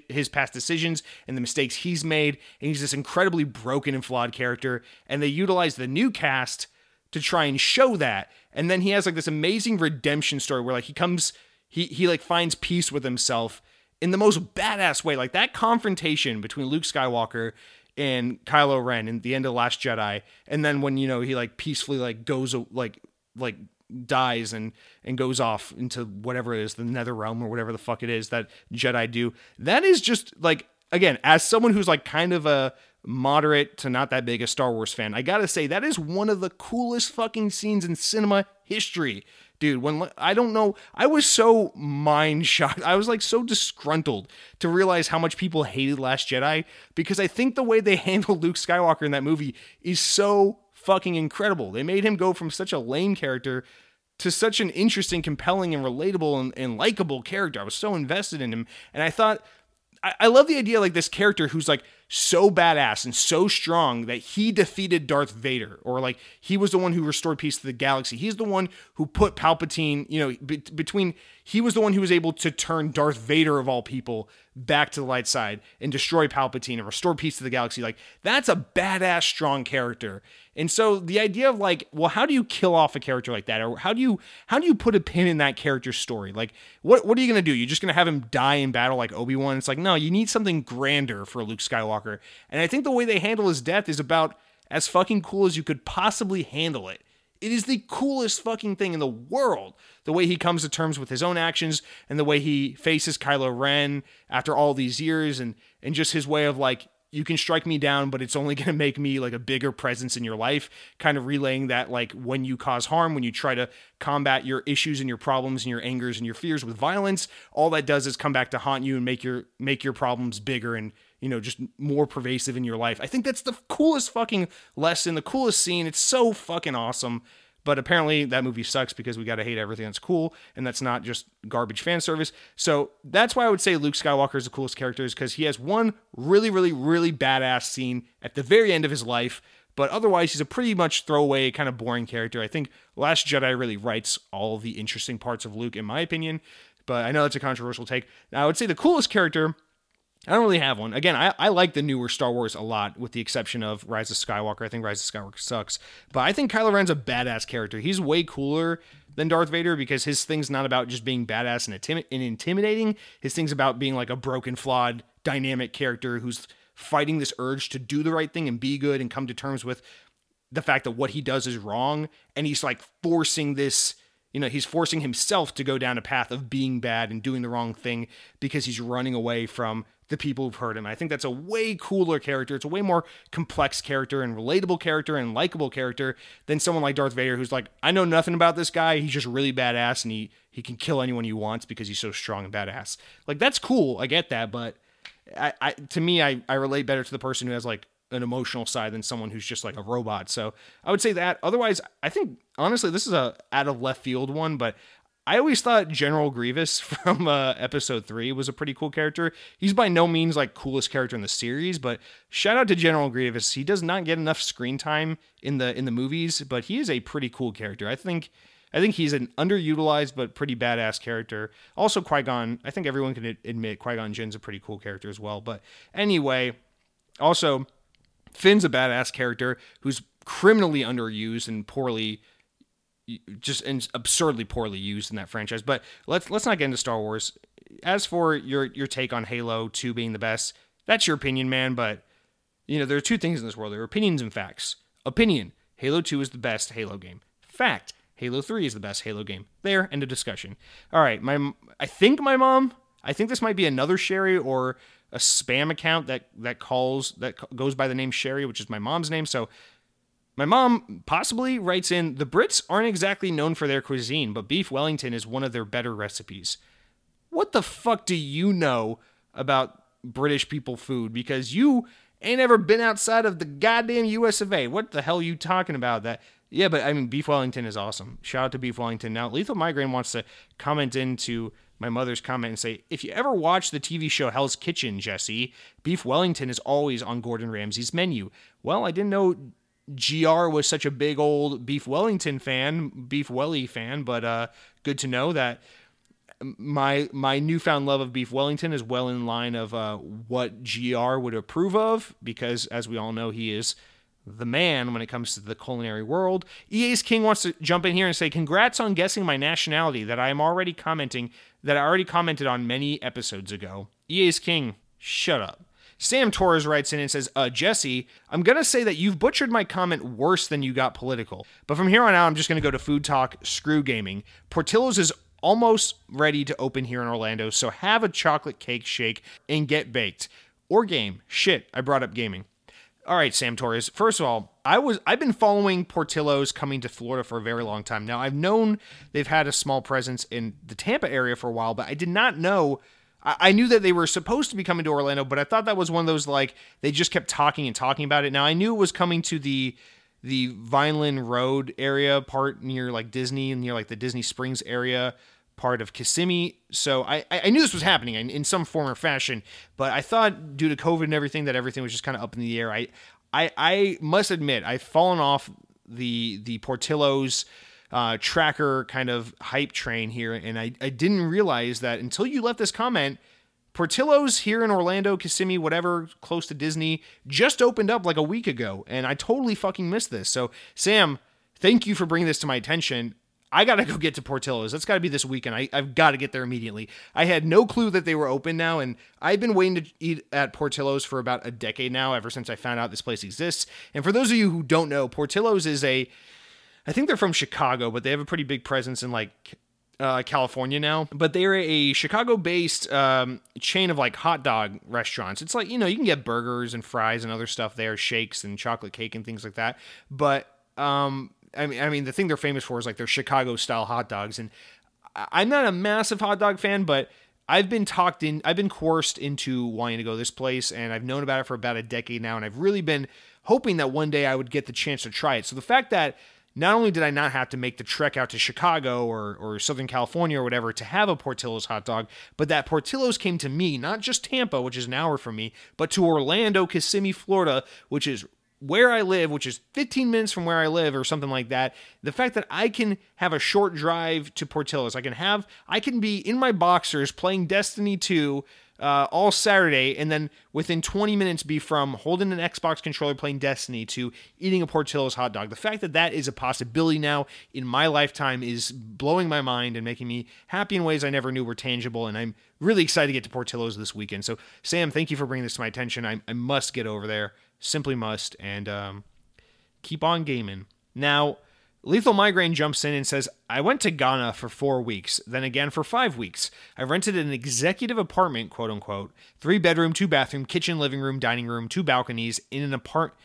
his past decisions and the mistakes he's made, and he's this incredibly broken and flawed character. And they utilize the new cast to try and show that. And then he has like this amazing redemption story where like he comes he he like finds peace with himself in the most badass way. Like that confrontation between Luke Skywalker and Kylo Ren in the end of Last Jedi, and then when you know he like peacefully like goes like like dies and and goes off into whatever it is the nether realm or whatever the fuck it is that jedi do. That is just like again as someone who's like kind of a moderate to not that big a star wars fan i gotta say that is one of the coolest fucking scenes in cinema history dude. When i don't know i was so mind shocked. I was like so disgruntled to realize how much people hated last jedi because i think the way they handled luke skywalker in that movie is so fucking incredible they made him go from such a lame character to such an interesting compelling and relatable and, and likable character i was so invested in him and i thought I, I love the idea like this character who's like so badass and so strong that he defeated Darth Vader, or like he was the one who restored peace to the galaxy. He's the one who put Palpatine, you know, be- between he was the one who was able to turn Darth Vader of all people back to the light side and destroy Palpatine and restore peace to the galaxy. Like that's a badass strong character. And so the idea of like, well, how do you kill off a character like that? Or how do you how do you put a pin in that character's story? Like what what are you gonna do? You're just gonna have him die in battle like Obi-Wan? It's like, no, you need something grander for Luke Skywalker. And I think the way they handle his death is about as fucking cool as you could possibly handle it. It is the coolest fucking thing in the world. The way he comes to terms with his own actions and the way he faces Kylo Ren after all these years and and just his way of like you can strike me down, but it's only going to make me like a bigger presence in your life. Kind of relaying that, like, when you cause harm, when you try to combat your issues and your problems and your angers and your fears with violence, all that does is come back to haunt you and make your make your problems bigger and you know just more pervasive in your life. I think that's the coolest fucking lesson, the coolest scene. It's so fucking awesome. But apparently that movie sucks because we got to hate everything that's cool, and that's not just garbage fan service. So that's why I would say Luke Skywalker is the coolest character, is because he has one really, really, really badass scene at the very end of his life. But otherwise, he's a pretty much throwaway, kind of boring character. I think Last Jedi really writes all the interesting parts of Luke, in my opinion. But I know that's a controversial take. Now, I would say the coolest character I don't really have one. Again, I, I like the newer Star Wars a lot, with the exception of Rise of Skywalker. I think Rise of Skywalker sucks. But I think Kylo Ren's a badass character. He's way cooler than Darth Vader because his thing's not about just being badass and, and intimidating. His thing's about being like a broken, flawed, dynamic character who's fighting this urge to do the right thing and be good and come to terms with the fact that what he does is wrong. And he's like forcing this you know, he's forcing himself to go down a path of being bad and doing the wrong thing because he's running away from the people who've hurt him. I think that's a way cooler character. It's a way more complex character and relatable character and likable character than someone like Darth Vader, who's like, I know nothing about this guy. He's just really badass and he he can kill anyone he wants because he's so strong and badass. Like that's cool. I get that, but I, I to me, I I relate better to the person who has like an emotional side than someone who's just like a robot. So I would say that. Otherwise, I think honestly, this is a out of left field one, but I always thought General Grievous from uh, episode three was a pretty cool character. He's by no means like coolest character in the series, but shout out to General Grievous. He does not get enough screen time in the in the movies, but he is a pretty cool character. I think I think he's an underutilized but pretty badass character. Also, Qui Gon. I think everyone can admit Qui Gon Jinn's a pretty cool character as well. But anyway, also Finn's a badass character who's criminally underused and poorly just and absurdly poorly used in that franchise. But let's let's not get into Star Wars. As for your your take on Halo 2 being the best, that's your opinion, man, but you know, there are two things in this world. There are opinions and facts. Opinion, Halo 2 is the best Halo game. Fact, Halo 3 is the best Halo game. There, end of discussion. All right, my I think my mom, I think this might be another Sherry or a spam account that that calls that goes by the name Sherry, which is my mom's name. So my mom possibly writes in the Brits aren't exactly known for their cuisine, but beef Wellington is one of their better recipes. What the fuck do you know about British people food? Because you ain't ever been outside of the goddamn US of A. What the hell are you talking about? That yeah, but I mean beef Wellington is awesome. Shout out to beef Wellington. Now Lethal Migraine wants to comment into my mother's comment and say, if you ever watch the TV show Hell's Kitchen, Jesse, beef Wellington is always on Gordon Ramsay's menu. Well, I didn't know GR was such a big old Beef Wellington fan, Beef Welly fan, but uh, good to know that my my newfound love of Beef Wellington is well in line of uh, what GR would approve of, because as we all know, he is the man when it comes to the culinary world. EA's King wants to jump in here and say, Congrats on guessing my nationality that I am already commenting, that I already commented on many episodes ago. EA's King, shut up. Sam Torres writes in and says, uh, Jesse, I'm going to say that you've butchered my comment worse than you got political. But from here on out, I'm just going to go to food talk, screw gaming. Portillo's is almost ready to open here in Orlando, so have a chocolate cake shake and get baked. Or game. Shit, I brought up gaming. All right, Sam Torres. First of all, I was I've been following Portillo's coming to Florida for a very long time. Now, I've known they've had a small presence in the Tampa area for a while, but I did not know I knew that they were supposed to be coming to Orlando, but I thought that was one of those like they just kept talking and talking about it. Now I knew it was coming to the the Vineland Road area part near like Disney and near like the Disney Springs area part of Kissimmee. So I I knew this was happening in, in some form or fashion, but I thought due to COVID and everything that everything was just kind of up in the air. I I I must admit I've fallen off the the Portillo's uh, tracker kind of hype train here, and I, I didn't realize that until you left this comment. Portillo's here in Orlando, Kissimmee, whatever, close to Disney, just opened up like a week ago, and I totally fucking missed this. So, Sam, thank you for bringing this to my attention. I gotta go get to Portillo's. That's gotta be this weekend. I, have got to get there immediately. I had no clue that they were open now, and I've been waiting to eat at Portillo's for about a decade now, ever since I found out this place exists. And for those of you who don't know, Portillo's is a I think they're from Chicago, but they have a pretty big presence in like uh, California now. But they're a Chicago based um, chain of like hot dog restaurants. It's like, you know, you can get burgers and fries and other stuff there, shakes and chocolate cake and things like that. But um, I mean, I mean, the thing they're famous for is like their Chicago style hot dogs. And I'm not a massive hot dog fan, but I've been talked in, I've been coerced into wanting to go this place, and I've known about it for about a decade now, and I've really been hoping that one day I would get the chance to try it. So the fact that not only did I not have to make the trek out to Chicago or, or Southern California or whatever to have a Portillo's hot dog, but that Portillo's came to me, not just Tampa, which is an hour from me, but to Orlando, Kissimmee, Florida, which is where I live, which is 15 minutes from where I live or something like that. The fact that I can have a short drive to Portillo's, I can have, I can be in my boxers playing Destiny 2 uh, all Saturday, and then within 20 minutes be from holding an Xbox controller playing Destiny to eating a Portillo's hot dog. The fact that that is a possibility now in my lifetime is blowing my mind and making me happy in ways I never knew were tangible. And I'm really excited to get to Portillo's this weekend. So, Sam, thank you for bringing this to my attention. I, I must get over there, simply must, and um, keep on gaming. Now, Lethal Migraine jumps in and says, I went to Ghana for four weeks, then again for five weeks. I rented an executive apartment, quote unquote, three bedroom, two bathroom, kitchen, living room, dining room, two balconies, in an apart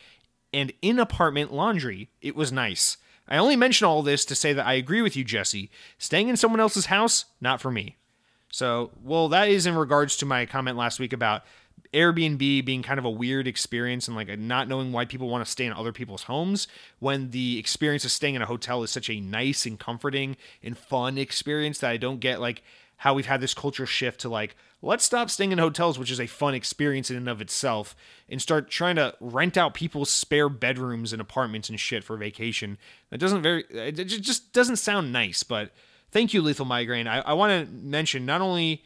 and in apartment laundry. It was nice. I only mention all this to say that I agree with you, Jesse. Staying in someone else's house, not for me. So, well, that is in regards to my comment last week about Airbnb being kind of a weird experience and like not knowing why people want to stay in other people's homes when the experience of staying in a hotel is such a nice and comforting and fun experience that I don't get like how we've had this culture shift to like let's stop staying in hotels which is a fun experience in and of itself and start trying to rent out people's spare bedrooms and apartments and shit for vacation. That doesn't very it just doesn't sound nice but thank you lethal migraine. I, I want to mention not only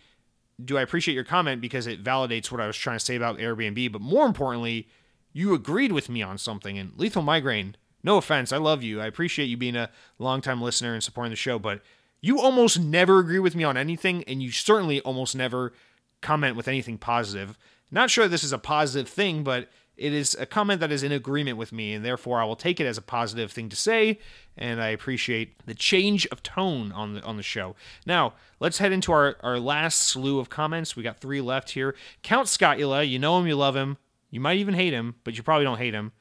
do I appreciate your comment because it validates what I was trying to say about Airbnb, but more importantly, you agreed with me on something. And Lethal Migraine, no offense, I love you. I appreciate you being a longtime listener and supporting the show, but you almost never agree with me on anything, and you certainly almost never comment with anything positive. Not sure this is a positive thing, but it is a comment that is in agreement with me, and therefore I will take it as a positive thing to say. And I appreciate the change of tone on the on the show. Now let's head into our our last slew of comments. We got three left here. Count Scotula, you know him, you love him, you might even hate him, but you probably don't hate him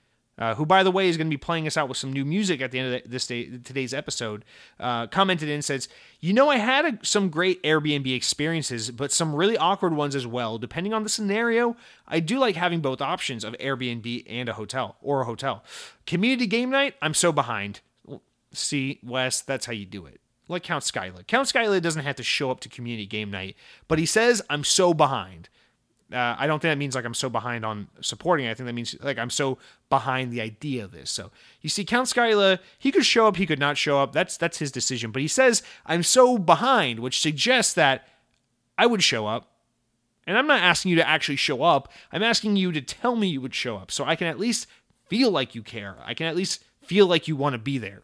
uh, who, by the way, is going to be playing us out with some new music at the end of this day, today's episode, uh, commented in and says, You know, I had a, some great Airbnb experiences, but some really awkward ones as well. Depending on the scenario, I do like having both options of Airbnb and a hotel or a hotel. Community game night, I'm so behind. See, Wes, that's how you do it. Like Count Skyla. Count Skyla doesn't have to show up to community game night, but he says, I'm so behind. Uh, I don't think that means like I'm so behind on supporting. I think that means like I'm so behind the idea of this. So you see, Count Skyla, he could show up, he could not show up. That's that's his decision. But he says I'm so behind, which suggests that I would show up. And I'm not asking you to actually show up. I'm asking you to tell me you would show up, so I can at least feel like you care. I can at least feel like you want to be there.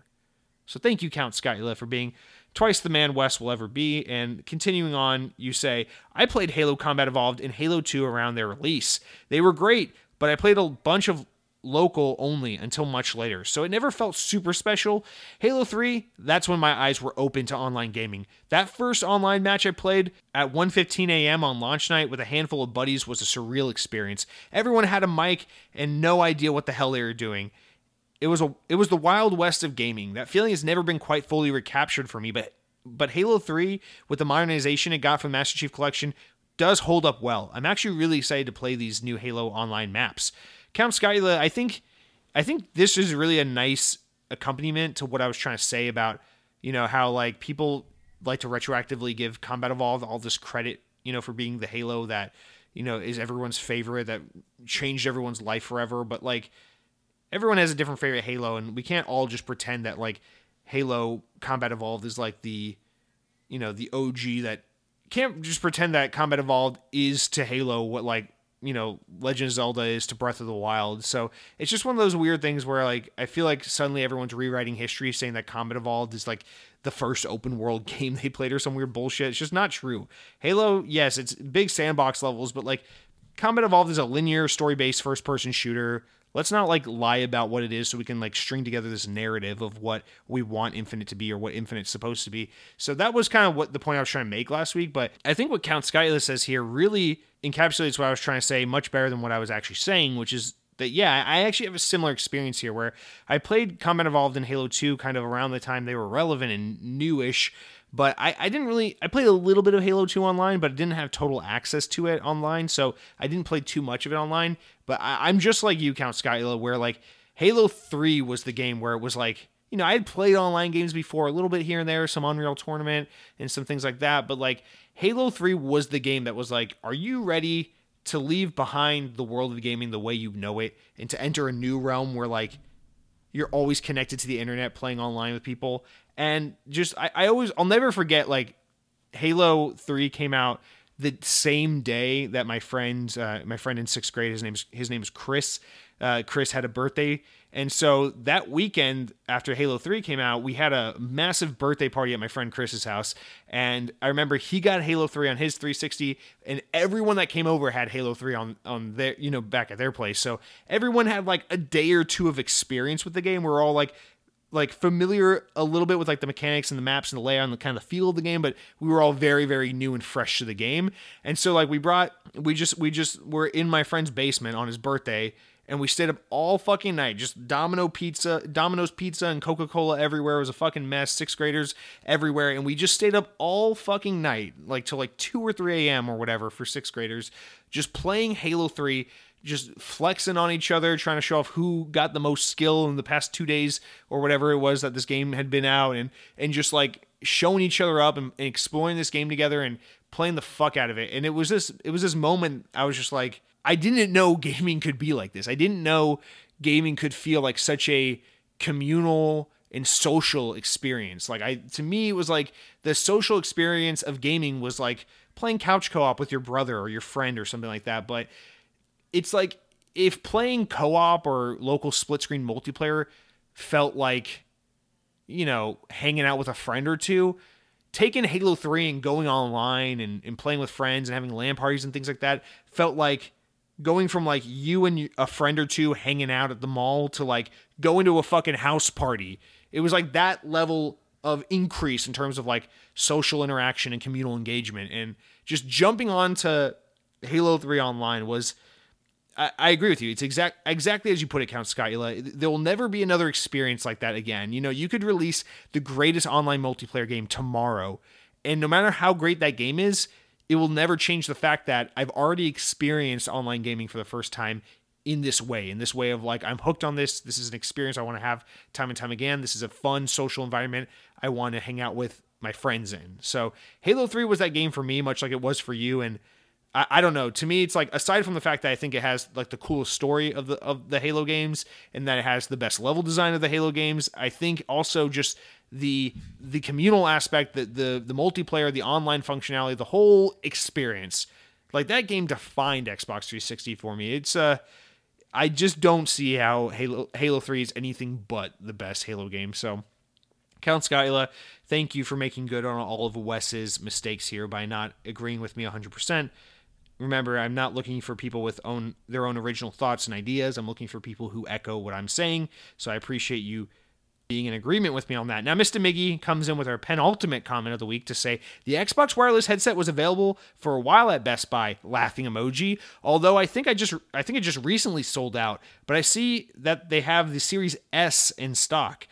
So thank you, Count Skyla, for being twice the man Wes will ever be. And continuing on, you say, I played Halo Combat Evolved and Halo 2 around their release. They were great, but I played a bunch of local only until much later, so it never felt super special. Halo 3, that's when my eyes were open to online gaming. That first online match I played at 1:15 a.m. on launch night with a handful of buddies was a surreal experience. Everyone had a mic and no idea what the hell they were doing it was a it was the wild west of gaming. That feeling has never been quite fully recaptured for me, but but Halo 3 with the modernization it got from Master Chief Collection does hold up well. I'm actually really excited to play these new Halo online maps. Count Skyla, I think I think this is really a nice accompaniment to what I was trying to say about, you know, how like people like to retroactively give Combat Evolved all this credit, you know, for being the Halo that, you know, is everyone's favorite that changed everyone's life forever, but like everyone has a different favorite Halo, and we can't all just pretend that like Halo Combat Evolved is like the, you know, the OG that can't just pretend that Combat Evolved is to Halo what like you know Legend of Zelda is to Breath of the Wild. So it's just one of those weird things where like I feel like suddenly everyone's rewriting history, saying that Combat Evolved is like the first open world game they played or some weird bullshit. It's just not true. Halo, yes, it's big sandbox levels, but like Combat Evolved is a linear story based first person shooter let's not like lie about what it is so we can like string together this narrative of what we want infinite to be or what infinite's supposed to be. So that was kind of what the point i was trying to make last week but i think what count skyla says here really encapsulates what i was trying to say much better than what i was actually saying which is that yeah i actually have a similar experience here where i played combat evolved in halo 2 kind of around the time they were relevant and newish but I, I didn't really I played a little bit of Halo 2 online, but I didn't have total access to it online, so I didn't play too much of it online. But I, am just like you, Count Skyla, where like Halo 3 was the game where it was like, you know, I had played online games before, a little bit here and there, some Unreal Tournament and some things like that, but like Halo 3 was the game that was like, are you ready to leave behind the world of gaming the way you know it and to enter a new realm where like you're always connected to the internet playing online with people. And just I, I always I'll never forget like Halo 3 came out the same day that my friend uh, my friend in sixth grade his name's his name's Chris uh, Chris had a birthday and so that weekend after Halo 3 came out, we had a massive birthday party at my friend Chris's house. And I remember he got Halo 3 on his 360, and everyone that came over had Halo 3 on, on their, you know, back at their place. So everyone had like a day or two of experience with the game. We we're all like, like familiar a little bit with like the mechanics and the maps and the layout and the kind of the feel of the game, but we were all very, very new and fresh to the game. And so like we brought we just we just were in my friend's basement on his birthday and we stayed up all fucking night. Just Domino pizza, Domino's pizza, and Coca Cola everywhere. It was a fucking mess. Sixth graders everywhere, and we just stayed up all fucking night, like till like two or three a.m. or whatever for sixth graders, just playing Halo Three. Just flexing on each other, trying to show off who got the most skill in the past two days or whatever it was that this game had been out, and and just like showing each other up and, and exploring this game together and playing the fuck out of it. And it was this it was this moment I was just like, I didn't know gaming could be like this. I didn't know gaming could feel like such a communal and social experience. Like I to me it was like the social experience of gaming was like playing couch co-op with your brother or your friend or something like that. But it's like if playing co-op or local split screen multiplayer felt like you know, hanging out with a friend or two, taking Halo 3 and going online and, and playing with friends and having LAN parties and things like that felt like going from like you and a friend or two hanging out at the mall to like going to a fucking house party. It was like that level of increase in terms of like social interaction and communal engagement. And just jumping onto Halo 3 online was I, I agree with you. It's exact exactly as you put it, Count Skyla. There will never be another experience like that again. You know, you could release the greatest online multiplayer game tomorrow, and no matter how great that game is, it will never change the fact that I've already experienced online gaming for the first time in this way, in this way of like, I'm hooked on this. This is an experience I want to have time and time again. This is a fun social environment I want to hang out with my friends in. So Halo 3 was that game for me, much like it was for you. And I, I don't know. To me, it's like aside from the fact that I think it has like the coolest story of the of the Halo games and that it has the best level design of the Halo games, I think also just the the communal aspect, the the the multiplayer, the online functionality, the whole experience. Like that game defined Xbox 360 for me. It's uh I just don't see how Halo Halo 3 is anything but the best Halo game. So Count Skyla, thank you for making good on all of Wes's mistakes here by not agreeing with me 100%. Remember, I'm not looking for people with own their own original thoughts and ideas. I'm looking for people who echo what I'm saying. So I appreciate you being in agreement with me on that. Now, Mr. Miggy comes in with our penultimate comment of the week to say the Xbox wireless headset was available for a while at Best Buy. Laughing emoji. Although I think I just I think it just recently sold out, but I see that they have the Series S in stock.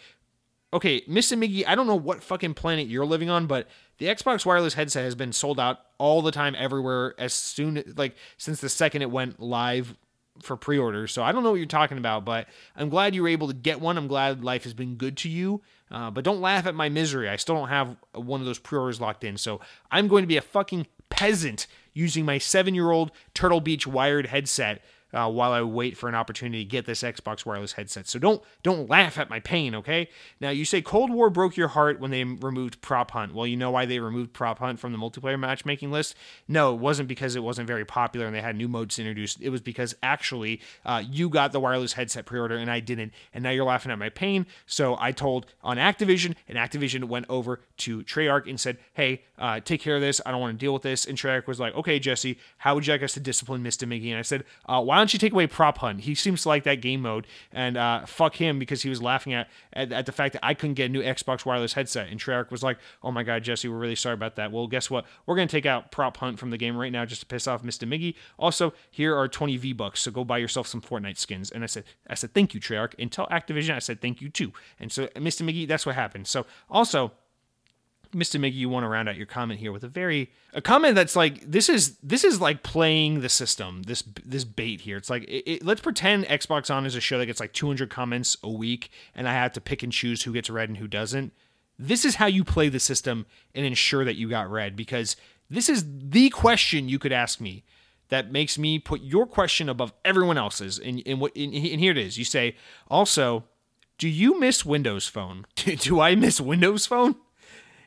Okay, Mr. Miggy, I don't know what fucking planet you're living on, but the Xbox wireless headset has been sold out all the time everywhere as soon like since the second it went live for pre-orders. So I don't know what you're talking about, but I'm glad you were able to get one. I'm glad life has been good to you. Uh, but don't laugh at my misery. I still don't have one of those pre-orders locked in. So I'm going to be a fucking peasant using my seven-year-old Turtle Beach wired headset uh, while I wait for an opportunity to get this Xbox wireless headset. So don't don't laugh at my pain, okay? Now you say Cold War broke your heart when they removed Prop Hunt. Well, you know why they removed Prop Hunt from the multiplayer matchmaking list? No, it wasn't because it wasn't very popular and they had new modes introduced. It was because actually uh, you got the wireless headset pre-order and I didn't, and now you're laughing at my pain. So I told on Activision, and Activision went over to Treyarch and said, "Hey, uh, take care of this. I don't want to deal with this." And Treyarch was like, "Okay, Jesse, how would you like us to discipline Mr. Miggy?" And I said, uh, "Why don't you take away prop hunt? He seems to like that game mode, and uh, fuck him because he was laughing at, at, at the fact that I couldn't get a new Xbox wireless headset." And Treyarch was like, "Oh my god, Jesse, we're really sorry about that. Well, guess what? We're gonna take out prop hunt from the game right now just to piss off Mr. Miggy. Also, here are 20 V bucks, so go buy yourself some Fortnite skins." And I said, "I said thank you, Treyarch." And tell Activision, I said thank you too. And so, Mr. Miggy, that's what happened. So also Mr. Miggy, you want to round out your comment here with a very a comment that's like this is this is like playing the system. This this bait here. It's like it, it, let's pretend Xbox On is a show that gets like 200 comments a week, and I have to pick and choose who gets read and who doesn't. This is how you play the system and ensure that you got read because this is the question you could ask me that makes me put your question above everyone else's. And, and what and here it is. You say also, do you miss Windows Phone? do I miss Windows Phone?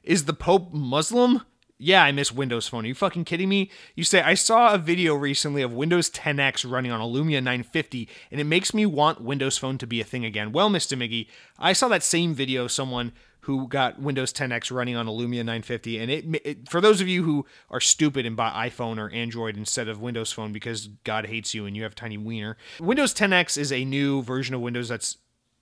Is the Pope Muslim? Yeah, I miss Windows Phone. Are you fucking kidding me? You say, I saw a video recently of Windows 10X running on a Lumia 950, and it makes me want Windows Phone to be a thing again. Well, Mr. Miggy, I saw that same video of someone who got Windows 10X running on a Lumia 950. And it, it, for those of you who are stupid and buy iPhone or Android instead of Windows Phone because God hates you and you have tiny wiener, Windows 10X is a new version of Windows that's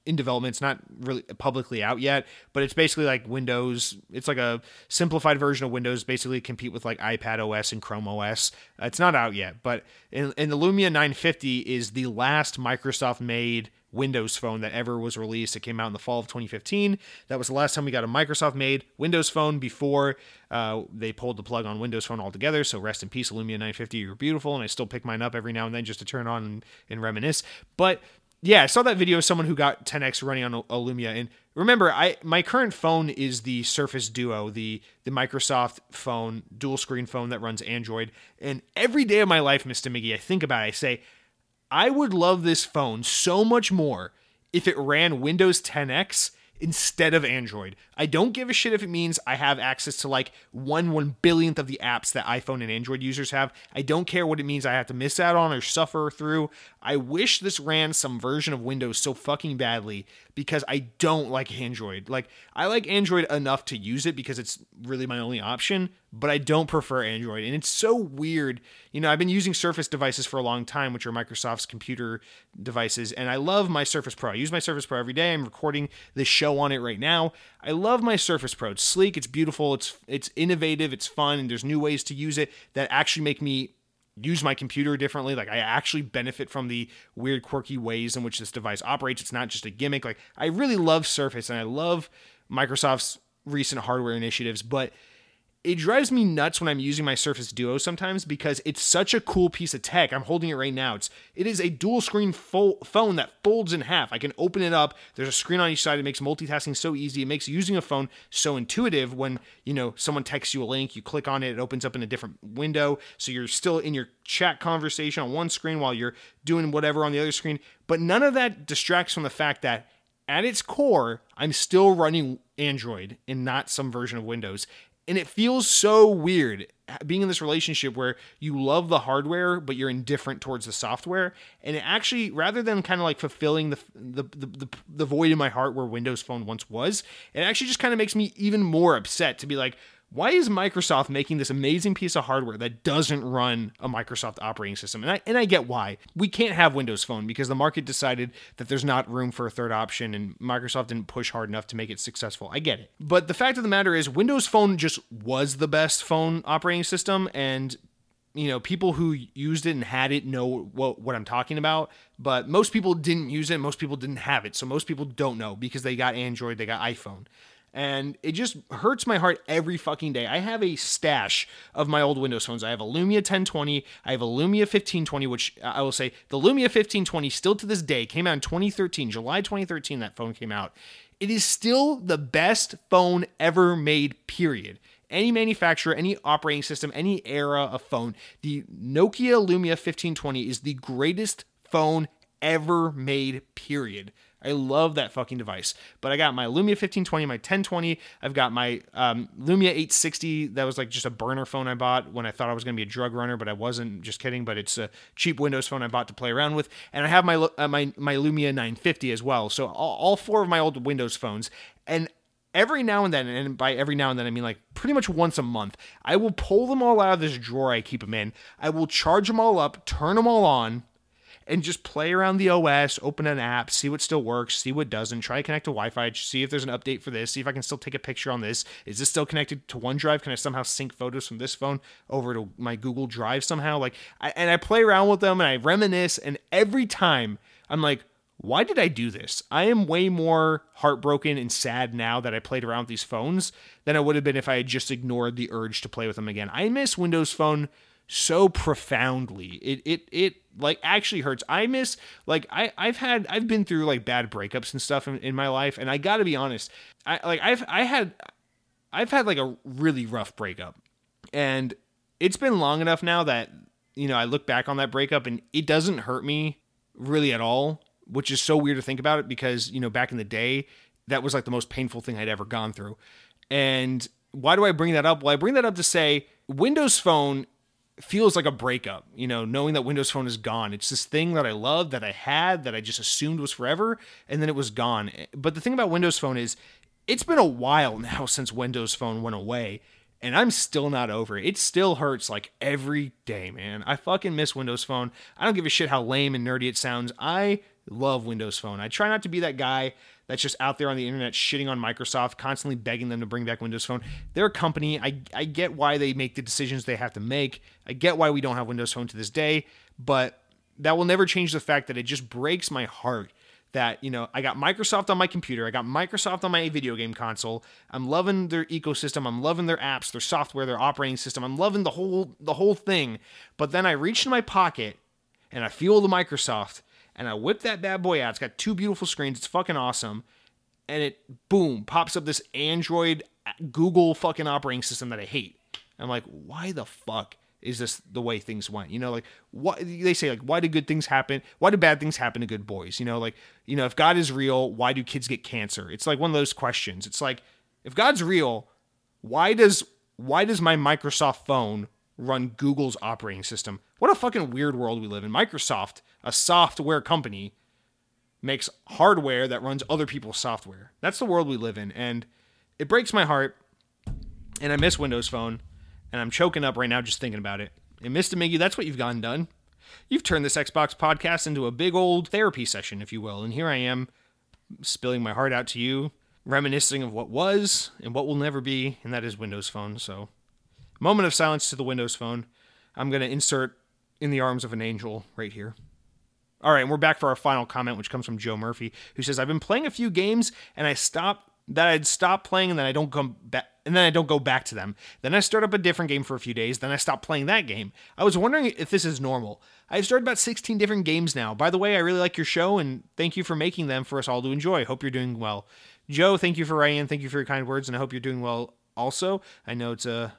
in development. It's not really publicly out yet, but it's basically like Windows. It's like a simplified version of Windows, basically compete with like iPad OS and Chrome OS. It's not out yet, but in, in the Lumia 950 is the last Microsoft made Windows phone that ever was released. It came out in the fall of 2015. That was the last time we got a Microsoft made Windows phone before uh, they pulled the plug on Windows phone altogether. So rest in peace, Lumia 950. You're beautiful. And I still pick mine up every now and then just to turn on and, and reminisce. But yeah, I saw that video of someone who got 10x running on a, Lumia. And remember, I my current phone is the Surface Duo, the the Microsoft phone, dual screen phone that runs Android. And every day of my life, Mr. Miggy, I think about it. I say, I would love this phone so much more if it ran Windows 10X instead of Android. I don't give a shit if it means I have access to like one one billionth of the apps that iPhone and Android users have. I don't care what it means I have to miss out on or suffer through. I wish this ran some version of Windows so fucking badly because I don't like Android. Like I like Android enough to use it because it's really my only option, but I don't prefer Android. And it's so weird. You know, I've been using Surface devices for a long time, which are Microsoft's computer devices, and I love my Surface Pro. I use my Surface Pro every day. I'm recording this show on it right now. I love my Surface Pro. It's sleek, it's beautiful, it's it's innovative, it's fun, and there's new ways to use it that actually make me use my computer differently. Like I actually benefit from the weird, quirky ways in which this device operates. It's not just a gimmick. Like I really love Surface and I love Microsoft's recent hardware initiatives, but it drives me nuts when I'm using my Surface Duo sometimes because it's such a cool piece of tech. I'm holding it right now. It's it is a dual screen phone that folds in half. I can open it up. There's a screen on each side. It makes multitasking so easy. It makes using a phone so intuitive. When you know someone texts you a link, you click on it, it opens up in a different window, so you're still in your chat conversation on one screen while you're doing whatever on the other screen. But none of that distracts from the fact that at its core, I'm still running Android and not some version of Windows. And it feels so weird uh, being in this relationship where you love the hardware but you're indifferent towards the software. And it actually rather than kind of like fulfilling the the, the the the void in my heart where Windows Phone once was it actually just kind of makes me even more upset to be like why is Microsoft making this amazing piece of hardware that doesn't run a Microsoft operating system? And I, and I get why. We can't have Windows Phone because the market decided that there's not room for a third option and Microsoft didn't push hard enough to make it successful. I get it. But the fact of the matter is, Windows Phone just was the best phone operating system. And you know, people who used it and had it know what, what I'm talking about, but most people didn't use it. Most people didn't have it. So most people don't know because they got Android, they got iPhone and it just hurts my heart every fucking day. I have a stash of my old Windows phones. I have a Lumia 1020, I have a Lumia 1520, which uh, I will say the Lumia 1520 still to this day came out in 2013, July 2013 that phone came out. It is still the best phone ever made, period. Any manufacturer, any operating system, any era of phone, the Nokia Lumia 1520 is the greatest phone ever made, period. I love that fucking device. But I got my Lumia 1520, my 1020. I've got my um, Lumia 860. That was like just a burner phone I bought when I thought I was going to be a drug runner, but I wasn't. Just kidding. But it's a cheap Windows phone I bought to play around with. And I have my uh, my my Lumia 950 as well. So all, all four of my old Windows phones. And every now and then, and by every now and then I mean like pretty much once a month, I will pull them all out of this drawer I keep them in. I will charge them all up, turn them all on, and just play around the OS, open an app, see what still works, see what doesn't, try to connect to Wi Fi, see if there's an update for this, see if I can still take a picture on this. Is this still connected to OneDrive? Can I somehow sync photos from this phone over to my Google Drive somehow? Like, I, and I play around with them and I reminisce, and every time I'm like, why did I do this? I am way more heartbroken and sad now that I played around with these phones than I would have been if I had just ignored the urge to play with them again. I miss Windows Phone so profoundly. It it it like actually hurts. I miss like I I've had I've been through like bad breakups and stuff in, in my life, and I got to be honest. I like I've I had I've had like a really rough breakup, and it's been long enough now that you know I look back on that breakup and it doesn't hurt me really at all, which is so weird to think about it because you know back in the day that was like the most painful thing I'd ever gone through, and why do I bring that up? Well, I bring that up to say Windows Phone feels like a breakup, you know, knowing that Windows Phone is gone. It's this thing that I love, that I had, that I just assumed was forever, and then it was gone. But the thing about Windows Phone is it's been a while now since Windows Phone went away, and I'm still not over it. It still hurts like every day, man. I fucking miss Windows Phone. I don't give a shit how lame and nerdy it sounds. I Love Windows Phone. I try not to be that guy that's just out there on the internet shitting on Microsoft, constantly begging them to bring back Windows Phone. They're a company. I, I get why they make the decisions they have to make. I get why we don't have Windows Phone to this day, but that will never change the fact that it just breaks my heart that you know I got Microsoft on my computer, I got Microsoft on my video game console. I'm loving their ecosystem, I'm loving their apps, their software, their operating system. I'm loving the whole the whole thing. But then I reach in my pocket and I feel the Microsoft and I whip that bad boy out. It's got two beautiful screens. It's fucking awesome. And it boom pops up this Android uh, Google fucking operating system that I hate. I'm like, why the fuck is this the way things went? You know, like what they say, like why do good things happen? Why do bad things happen to good boys? You know, like you know, if God is real, why do kids get cancer? It's like one of those questions. It's like if God's real, why does why does my Microsoft phone run Google's operating system? What a fucking weird world we live in. Microsoft, a software company, makes hardware that runs other people's software. That's the world we live in, and it breaks my heart. And I miss Windows Phone and I'm choking up right now just thinking about it. And Mr. Miggy, that's what you've gone done. You've turned this Xbox podcast into a big old therapy session, if you will. And here I am, spilling my heart out to you, reminiscing of what was and what will never be, and that is Windows Phone. So, moment of silence to the Windows Phone. I'm going to insert in the arms of an angel right here. All right, and we're back for our final comment, which comes from Joe Murphy, who says, I've been playing a few games and I stopped that I'd stop playing and then I don't come back and then I don't go back to them. Then I start up a different game for a few days, then I stop playing that game. I was wondering if this is normal. I've started about 16 different games now. By the way, I really like your show and thank you for making them for us all to enjoy. Hope you're doing well. Joe, thank you for writing in. Thank you for your kind words and I hope you're doing well also. I know it's a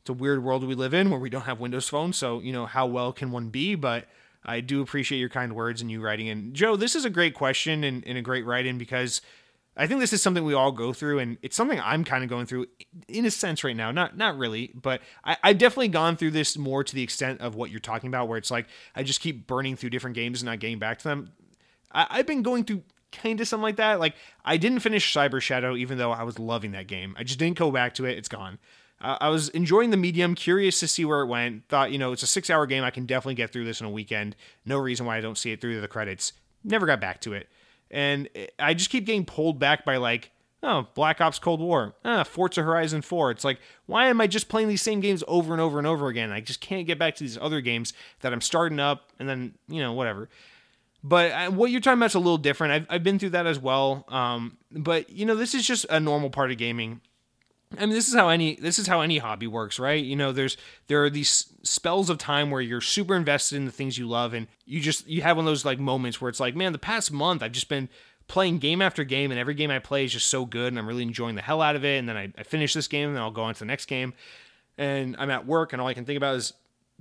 it's a weird world we live in where we don't have Windows Phone, so you know how well can one be, but I do appreciate your kind words and you writing in. Joe, this is a great question and, and a great write in because I think this is something we all go through, and it's something I'm kind of going through in a sense right now. Not not really, but I, I've definitely gone through this more to the extent of what you're talking about, where it's like I just keep burning through different games and not getting back to them. I, I've been going through kind of something like that. Like I didn't finish Cyber Shadow, even though I was loving that game. I just didn't go back to it. It's gone. Uh, I was enjoying the medium, curious to see where it went. Thought, you know, it's a six hour game. I can definitely get through this in a weekend. No reason why I don't see it through the credits. Never got back to it and I just keep getting pulled back by like, oh, Black Ops Cold War, ah, Forza Horizon 4. It's like, why am I just playing these same games over and over and over again? I just can't get back to these other games that I'm starting up and then, you know, whatever. But uh, what you're talking about is a little different. I've, I've been through that as well. Um, but, you know, this is just a normal part of gaming. I mean, this is how any this is how any hobby works, right? You know, there's there are these spells of time where you're super invested in the things you love, and you just you have one of those like moments where it's like, man, the past month I've just been playing game after game, and every game I play is just so good, and I'm really enjoying the hell out of it. And then I, I finish this game, and then I'll go on to the next game, and I'm at work, and all I can think about is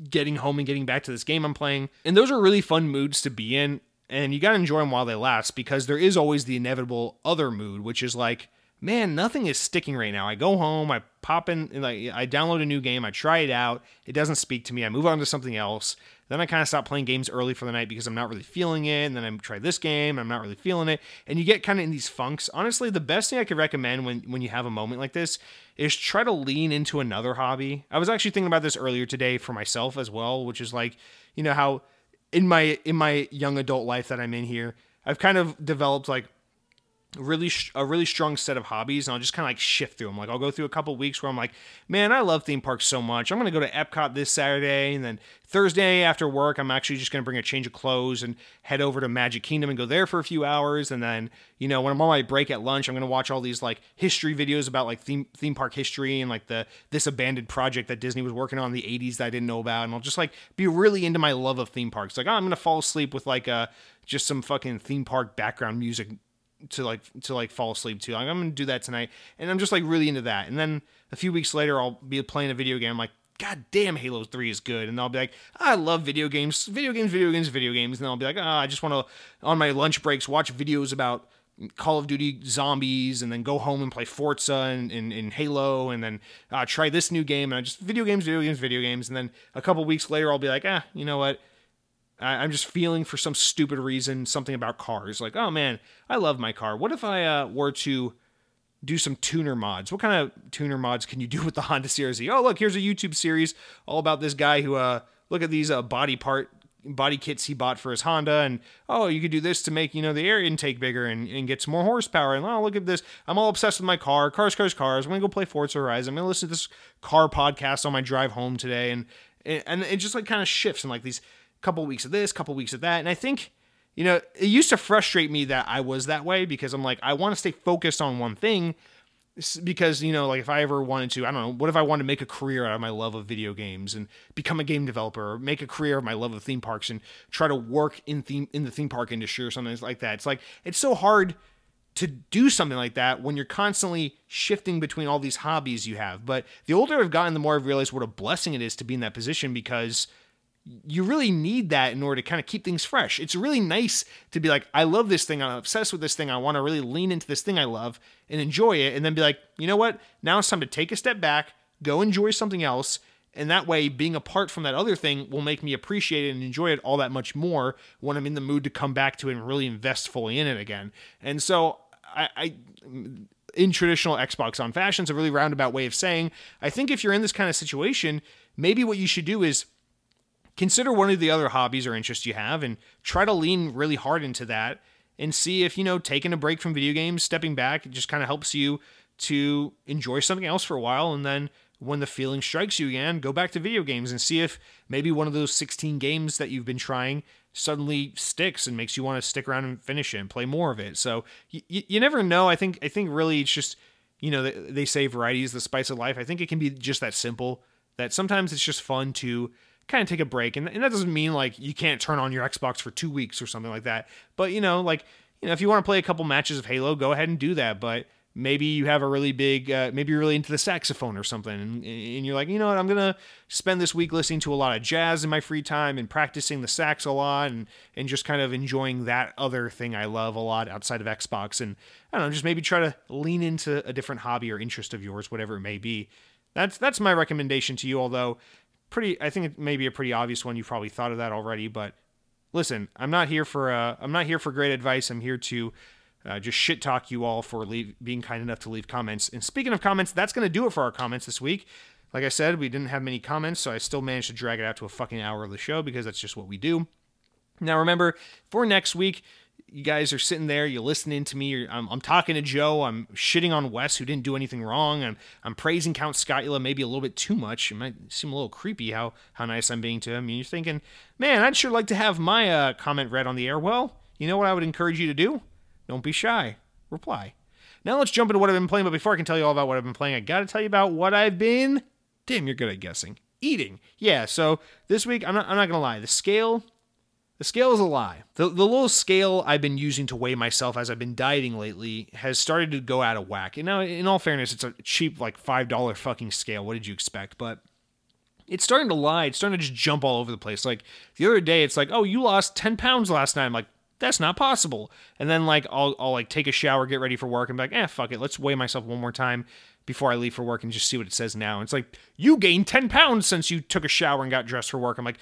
getting home and getting back to this game I'm playing. And those are really fun moods to be in, and you got to enjoy them while they last because there is always the inevitable other mood, which is like man, nothing is sticking right now. I go home, I pop in, like I download a new game, I try it out, it doesn't speak to me, I move on to something else. Then I kind of stop playing games early for the night because I'm not really feeling it. And then I try this game, I'm not really feeling it. And you get kind of in these funks. Honestly, the best thing I could recommend when when you have a moment like this is try to lean into another hobby. I was actually thinking about this earlier today for myself as well, which is like, you know how in my in my young adult life that I'm in here, I've kind of developed like really a really strong set of hobbies and I'll just kind of like shift through them. Like I'll go through a couple weeks where I'm like, man, I love theme parks so much. I'm going to go to Epcot this Saturday and then Thursday after work, I'm actually just going to bring a change of clothes and head over to Magic Kingdom and go there for a few hours and then, you know, when I'm on my break at lunch, I'm going to watch all these like history videos about like theme theme park history and like the this abandoned project that Disney was working on in the 80s that I didn't know about and I'll just like be really into my love of theme parks. Like, oh, I'm going to fall asleep with like a uh, just some fucking theme park background music to like to like fall asleep to. Like, I'm gonna do that tonight, and I'm just like really into that. And then a few weeks later, I'll be playing a video game. I'm like, God damn, Halo Three is good, and I'll be like, I love video games, video games, video games, video games. And I'll be like, oh, I just want to on my lunch breaks watch videos about Call of Duty zombies, and then go home and play Forza and, and, and Halo, and then uh, try this new game. And I just video games, video games, video games. And then a couple weeks later, I'll be like, ah, you know what? I, am just feeling for some stupid reason something about cars. Like, oh man, I love my car. What if I uh, were to do some tuner mods? What kind of tuner mods can you do with the Honda CRZ? Oh, look, here's a YouTube series all about this guy who, uh, look at these uh, body part body kits he bought for his Honda and oh you could do this to make you know the air intake bigger and, and get some more horsepower and oh look at this I'm all obsessed with my car cars cars cars I'm gonna go play Forza Horizon I'm gonna listen to this car podcast on my drive home today and and it just like kind of shifts and like these couple weeks of this couple weeks of that. And I think you know it used to frustrate me that I was that way because I'm like I want to stay focused on one thing because you know like if i ever wanted to i don't know what if i wanted to make a career out of my love of video games and become a game developer or make a career of my love of theme parks and try to work in theme in the theme park industry or something like that? It's like it's so hard to do something like that when you're constantly shifting between all these hobbies you have. But the older i've gotten the more i've realized what a blessing it is to be in that position because you really need that in order to kind of keep things fresh. It's really nice to be like, I love this thing. I'm obsessed with this thing. I want to really lean into this thing I love and enjoy it. And then be like, you know what? Now it's time to take a step back, go enjoy something else. And that way, being apart from that other thing will make me appreciate it and enjoy it all that much more when I'm in the mood to come back to it and really invest fully in it again. And so, I, I in traditional Xbox on fashions, a really roundabout way of saying, I think if you're in this kind of situation, maybe what you should do is consider one of the other hobbies or interests you have and try to lean really hard into that and see if, you know, taking a break from video games, stepping back, it just kind of helps you to enjoy something else for a while. And then when the feeling strikes you again, go back to video games and see if maybe one of those 16 games that you've been trying suddenly sticks and makes you want to stick around and finish it and play more of it. So you, you never know. I think, I think really it's just, you know, they say variety is the spice of life. I think it can be just that simple that sometimes it's just fun to kind of take a break. And, and that doesn't mean like you can't turn on your Xbox for two weeks or something like that. But, you know, like, you know, if you want to play a couple matches of Halo, go ahead and do that. But maybe you have a really big, uh, maybe you're really into the saxophone or something. And, and you're like, you know what, I'm to spend this week listening to a lot of jazz in my free time and practicing the sax a lot and, and just kind of enjoying that other thing I love a lot outside of Xbox. And I don't know, just maybe try to lean into a different hobby or interest of yours, whatever it may be. That's that's my recommendation to you. Although pretty I think it may be a pretty obvious one. You've probably thought of that already, but listen, I'm not here for uh, I'm not here for great advice. I'm here to uh, just shit talk you all for leave, being kind enough to leave comments. And speaking of comments, that's going to do it for our comments this week. Like I said, we didn't have many comments, so I still managed to drag it out to a fucking hour of the show because that's just what we do. Now, remember, for next week, you guys are sitting there, you're listening to me. I'm, I'm, talking to Joe. I'm shitting on Wes, who didn't do anything wrong. I'm, I'm praising Count Scotula maybe a little bit too much. It might seem a little creepy how, how nice I'm being to him. And you're thinking, man, I'd sure like to have my uh, comment read on the air. Well, you know what I would encourage you to do? Don't be shy. Reply. Now let's jump into what I've been playing. But before I can tell you all about what I've been playing, I got to tell you about what I've been. Damn, you're good at guessing. Eating. Yeah. So this week, I'm not. I'm not gonna lie. The scale the scale is a lie. The, the little scale I've been using to weigh myself as I've been dieting lately has started to go out of whack. And now, in all fairness, it's a cheap, like $5 fucking scale. What did you expect? But it's starting to lie. It's starting to just jump all over the place. Like the other day, it's like, oh, you lost 10 pounds last night. I'm like, that's not possible. And then like I'll, I'll like take a shower, get ready for work, and be like, eh, fuck it. Let's weigh myself one more time before I leave for work and just see what it says now. And it's like, you gained 10 pounds since you took a shower and got dressed for work. I'm like,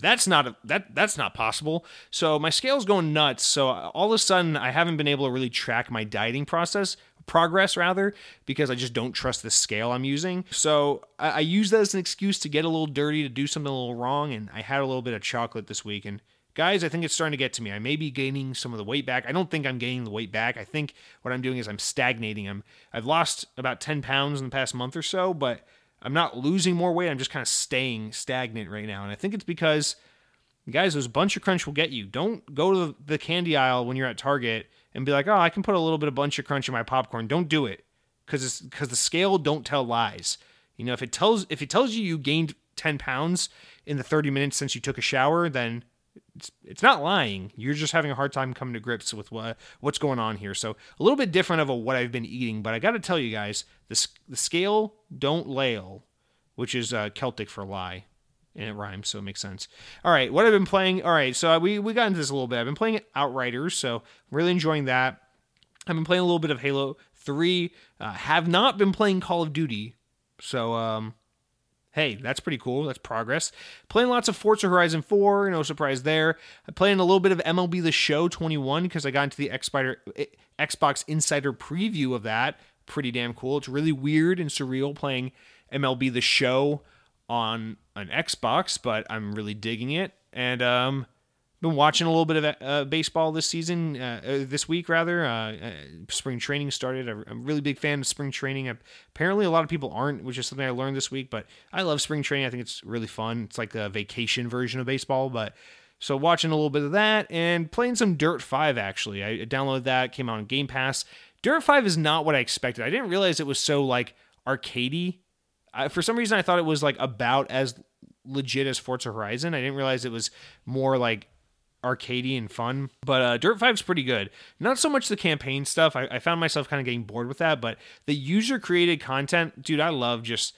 that's not a, that that's not possible. So my scale's going nuts. So all of a sudden, I haven't been able to really track my dieting process progress rather because I just don't trust the scale I'm using. So I, I use that as an excuse to get a little dirty, to do something a little wrong. And I had a little bit of chocolate this week. And guys, I think it's starting to get to me. I may be gaining some of the weight back. I don't think I'm gaining the weight back. I think what I'm doing is I'm stagnating. I'm I've lost about 10 pounds in the past month or so, but I'm not losing more weight. I'm just kind of staying stagnant right now. And I think it's because, guys, those bunch of crunch will get you. Don't go to the candy aisle when you're at Target and be like, oh, I can put a little bit of bunch of crunch in my popcorn. Don't do it because because the scale don't tell lies. You know, if it tells if it tells you you gained 10 pounds in the 30 minutes since you took a shower, then it's it's not lying. You're just having a hard time coming to grips with what what's going on here. So a little bit different of a, what I've been eating, but I got to tell you guys, the the scale don't lail, which is uh, Celtic for lie, and it rhymes, so it makes sense. All right, what I've been playing. All right, so we we got into this a little bit. I've been playing Outriders, so really enjoying that. I've been playing a little bit of Halo Three. Uh, have not been playing Call of Duty, so um, hey, that's pretty cool. That's progress. Playing lots of Forza Horizon 4, no surprise there. I'm playing a little bit of MLB The Show 21 because I got into the Xbox Insider preview of that. Pretty damn cool. It's really weird and surreal playing MLB The Show on an Xbox, but I'm really digging it. and um, been watching a little bit of uh, baseball this season, uh, uh, this week rather. Uh, uh, spring training started. I'm a really big fan of spring training. Apparently, a lot of people aren't, which is something I learned this week. But I love spring training. I think it's really fun. It's like a vacation version of baseball. But so watching a little bit of that and playing some Dirt Five. Actually, I downloaded that. Came out on Game Pass. Dirt Five is not what I expected. I didn't realize it was so like arcadey. I, for some reason, I thought it was like about as legit as Forza Horizon. I didn't realize it was more like arcadey and fun. But uh, Dirt 5's pretty good. Not so much the campaign stuff. I, I found myself kind of getting bored with that, but the user created content, dude, I love just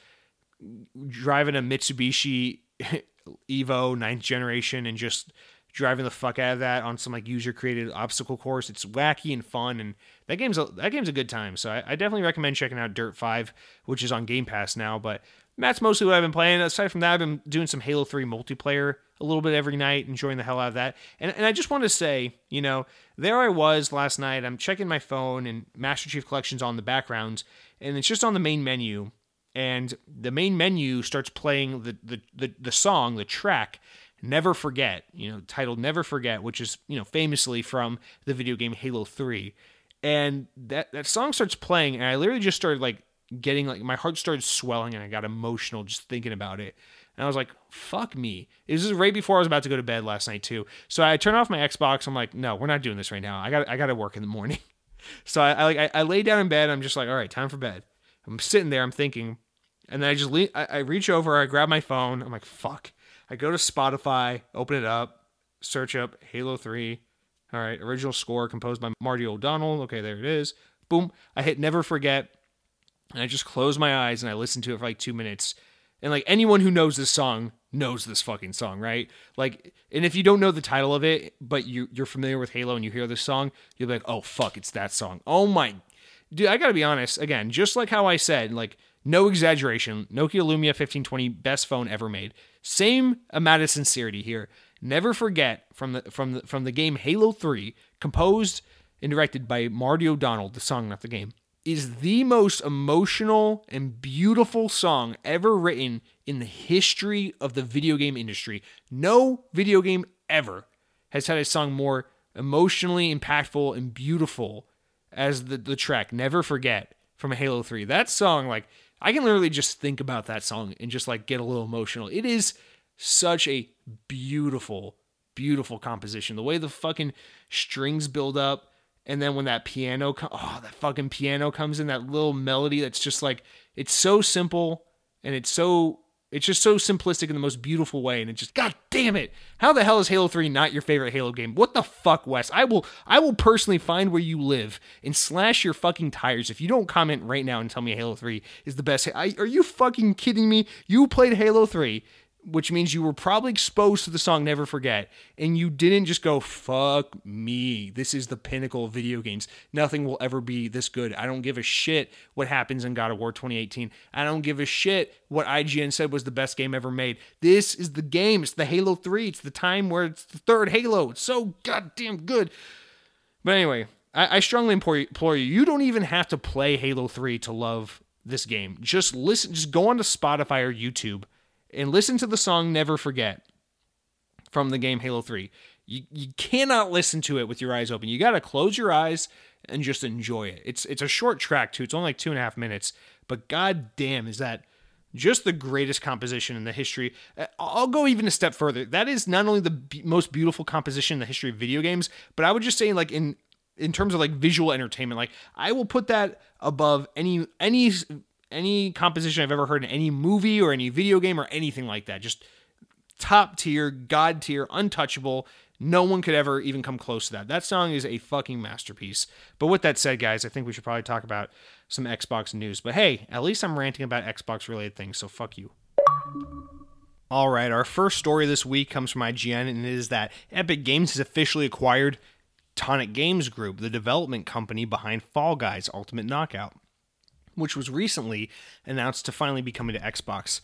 driving a Mitsubishi Evo ninth generation and just driving the fuck out of that on some like user created obstacle course. It's wacky and fun, and that game's a, that game's a good time. So I, I definitely recommend checking out Dirt Five, which is on Game Pass now. But that's mostly what I've been playing. Aside from that, I've been doing some Halo 3 multiplayer a little bit every night, enjoying the hell out of that. And, and I just want to say, you know, there I was last night. I'm checking my phone and Master Chief Collection's on the background, and it's just on the main menu. And the main menu starts playing the, the, the, the song, the track, Never Forget, you know, titled Never Forget, which is, you know, famously from the video game Halo 3. And that, that song starts playing, and I literally just started like getting like my heart started swelling and I got emotional just thinking about it. And I was like, fuck me. This is right before I was about to go to bed last night too. So I turned off my Xbox. I'm like, no, we're not doing this right now. I got I got to work in the morning. so I, I like I, lay down in bed. I'm just like, all right, time for bed. I'm sitting there. I'm thinking, and then I just le- I, I reach over. I grab my phone. I'm like, fuck. I go to Spotify, open it up, search up Halo Three. All right, original score composed by Marty O'Donnell. Okay, there it is. Boom. I hit Never Forget and I just close my eyes and I listen to it for like two minutes. And like anyone who knows this song knows this fucking song, right? Like, and if you don't know the title of it, but you you're familiar with Halo and you hear this song, you'll be like, oh fuck, it's that song. Oh my, dude, I gotta be honest. Again, just like how I said, like no exaggeration, Nokia Lumia 1520 best phone ever made. Same amount of sincerity here. Never forget from the from the from the game Halo 3, composed and directed by Marty O'Donnell, the song, not the game is the most emotional and beautiful song ever written in the history of the video game industry. No video game ever has had a song more emotionally impactful and beautiful as the, the track Never Forget from Halo 3. That song, like, I can literally just think about that song and just like get a little emotional. It is such a beautiful, beautiful composition. The way the fucking strings build up, and then when that piano, oh, that fucking piano comes in, that little melody that's just like, it's so simple and it's so, it's just so simplistic in the most beautiful way. And it just, god damn it. How the hell is Halo 3 not your favorite Halo game? What the fuck, Wes? I will, I will personally find where you live and slash your fucking tires if you don't comment right now and tell me Halo 3 is the best. I, are you fucking kidding me? You played Halo 3 which means you were probably exposed to the song Never Forget, and you didn't just go, fuck me. This is the pinnacle of video games. Nothing will ever be this good. I don't give a shit what happens in God of War 2018. I don't give a shit what IGN said was the best game ever made. This is the game. It's the Halo 3. It's the time where it's the third Halo. It's so goddamn good. But anyway, I, I strongly implore you, you don't even have to play Halo 3 to love this game. Just listen, just go onto Spotify or YouTube and listen to the song Never Forget from the game Halo 3. You, you cannot listen to it with your eyes open. You got to close your eyes and just enjoy it. It's it's a short track too. It's only like two and a half minutes, but god damn, is that just the greatest composition in the history. Uh, I'll go even a step further. That is not only the b- most beautiful composition in the history of video games, but I would just say like in in terms of like visual entertainment, like I will put that above any any any composition I've ever heard in any movie or any video game or anything like that. Just top tier, god tier, untouchable. No one could ever even come close to that. That song is a fucking masterpiece. But with that said, guys, I think we should probably talk about some Xbox news. But hey, at least I'm ranting about Xbox related things, so fuck you. All right, our first story this week comes from IGN, and it is that Epic Games has officially acquired Tonic Games Group, the development company behind Fall Guys Ultimate Knockout which was recently announced to finally be coming to Xbox.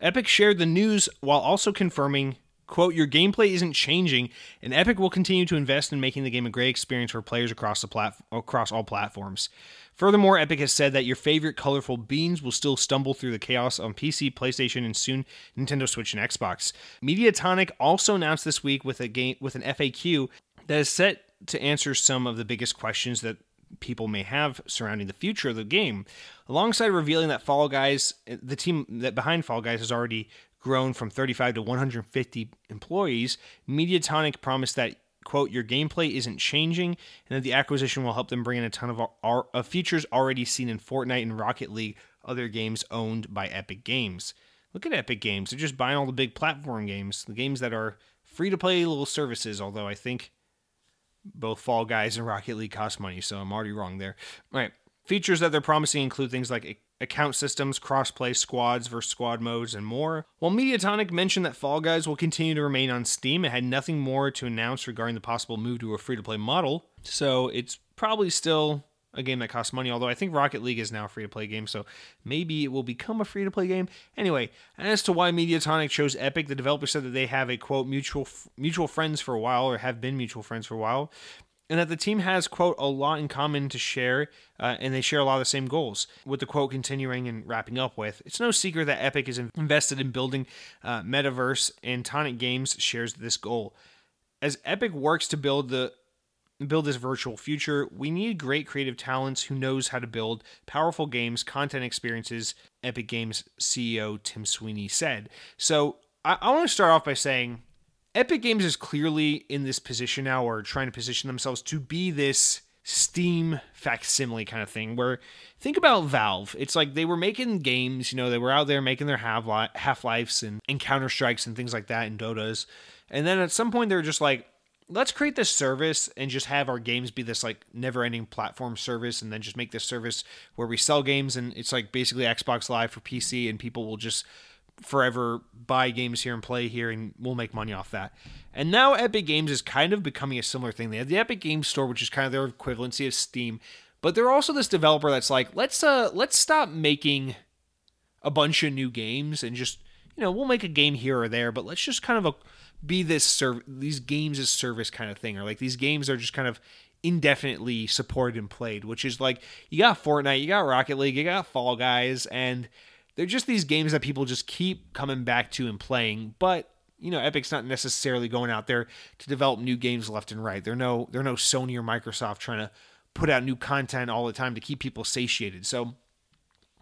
Epic shared the news while also confirming Quote, your gameplay isn't changing, and Epic will continue to invest in making the game a great experience for players across the plat- across all platforms. Furthermore, Epic has said that your favorite colorful beans will still stumble through the chaos on PC, PlayStation, and soon Nintendo Switch and Xbox. Mediatonic also announced this week with a game with an FAQ that is set to answer some of the biggest questions that people may have surrounding the future of the game, alongside revealing that Fall Guys, the team that behind Fall Guys has already grown from 35 to 150 employees. Mediatonic promised that quote your gameplay isn't changing and that the acquisition will help them bring in a ton of, our, of features already seen in Fortnite and Rocket League, other games owned by Epic Games. Look at Epic Games; they're just buying all the big platform games, the games that are free to play little services. Although I think both Fall Guys and Rocket League cost money, so I'm already wrong there. All right. Features that they're promising include things like account systems, crossplay, squads versus squad modes, and more. While Mediatonic mentioned that Fall Guys will continue to remain on Steam, it had nothing more to announce regarding the possible move to a free to play model, so it's probably still a game that costs money, although I think Rocket League is now free to play game, so maybe it will become a free to play game. Anyway, as to why Mediatonic chose Epic, the developer said that they have a quote mutual mutual friends for a while or have been mutual friends for a while. And that the team has, quote, a lot in common to share, uh, and they share a lot of the same goals. With the quote continuing and wrapping up with, it's no secret that Epic is invested in building uh, metaverse, and Tonic Games shares this goal. As Epic works to build the build this virtual future, we need great creative talents who knows how to build powerful games, content experiences, Epic Games CEO Tim Sweeney said. So I, I want to start off by saying Epic Games is clearly in this position now or trying to position themselves to be this Steam facsimile kind of thing where think about Valve. It's like they were making games, you know, they were out there making their Half Lives and, and Counter Strikes and things like that and Dotas. And then at some point they're just like, let's create this service and just have our games be this like never ending platform service and then just make this service where we sell games and it's like basically Xbox Live for PC and people will just forever buy games here and play here and we'll make money off that. And now Epic Games is kind of becoming a similar thing. They have the Epic Games Store, which is kind of their equivalency of Steam, but they're also this developer that's like, let's uh let's stop making a bunch of new games and just you know, we'll make a game here or there, but let's just kind of a be this serv- these games as service kind of thing, or like these games are just kind of indefinitely supported and played, which is like you got Fortnite, you got Rocket League, you got Fall Guys, and they're just these games that people just keep coming back to and playing. But you know, Epic's not necessarily going out there to develop new games left and right. They're no they're no Sony or Microsoft trying to put out new content all the time to keep people satiated. So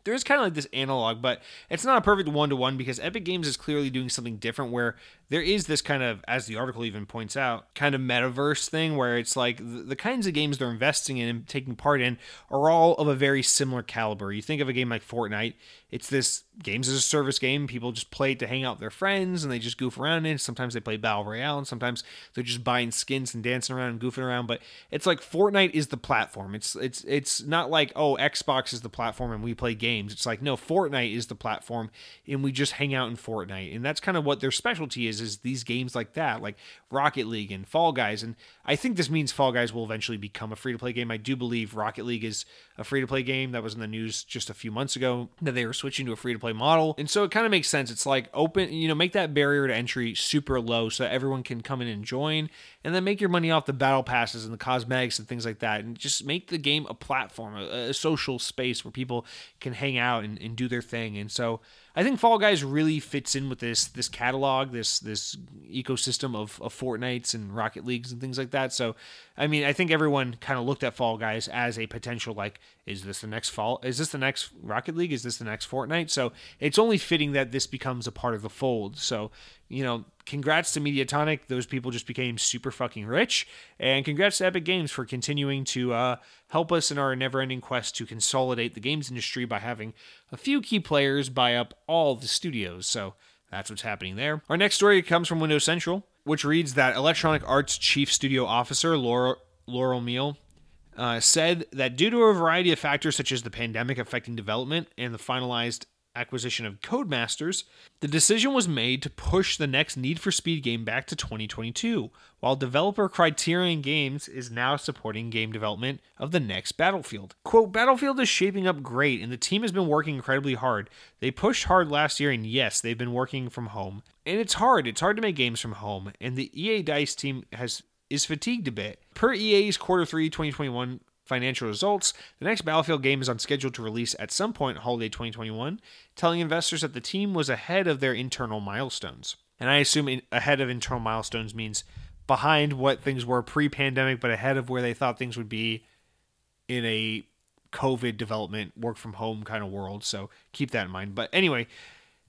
there is kind of like this analog, but it's not a perfect one to one because Epic Games is clearly doing something different where there is this kind of, as the article even points out, kind of metaverse thing where it's like the, the kinds of games they're investing in and taking part in are all of a very similar caliber. You think of a game like Fortnite, it's this games as a service game. People just play it to hang out with their friends and they just goof around in. Sometimes they play Battle Royale and sometimes they're just buying skins and dancing around and goofing around. But it's like Fortnite is the platform. It's it's it's not like oh Xbox is the platform and we play games. It's like no Fortnite is the platform and we just hang out in Fortnite. And that's kind of what their specialty is is these games like that, like Rocket League and Fall Guys. And I think this means Fall Guys will eventually become a free to play game. I do believe Rocket League is a free to play game. That was in the news just a few months ago that they were switching to a free to play model. And so it kind of makes sense. It's like open, you know, make that barrier to entry super low so everyone can come in and join and then make your money off the battle passes and the cosmetics and things like that. And just make the game a platform, a, a social space where people can hang out and, and do their thing. And so I think Fall Guys really fits in with this this catalog, this this ecosystem of, of Fortnites and Rocket Leagues and things like that. So, I mean, I think everyone kind of looked at Fall Guys as a potential like, is this the next fall? Is this the next Rocket League? Is this the next Fortnite? So it's only fitting that this becomes a part of the fold. So you know, congrats to Mediatonic. Those people just became super fucking rich. And congrats to Epic Games for continuing to uh, help us in our never ending quest to consolidate the games industry by having a few key players buy up all the studios. So that's what's happening there. Our next story comes from Windows Central, which reads that Electronic Arts Chief Studio Officer Laura, Laurel Miele uh, said that due to a variety of factors such as the pandemic affecting development and the finalized acquisition of Codemasters, the decision was made to push the next Need for Speed game back to 2022, while developer Criterion Games is now supporting game development of the next Battlefield. Quote, Battlefield is shaping up great and the team has been working incredibly hard. They pushed hard last year and yes, they've been working from home. And it's hard, it's hard to make games from home, and the EA DICE team has is fatigued a bit. Per EA's quarter 3 2021 financial results, the next Battlefield game is on schedule to release at some point holiday 2021, telling investors that the team was ahead of their internal milestones. And I assume ahead of internal milestones means behind what things were pre-pandemic but ahead of where they thought things would be in a COVID development, work from home kind of world. So keep that in mind. But anyway,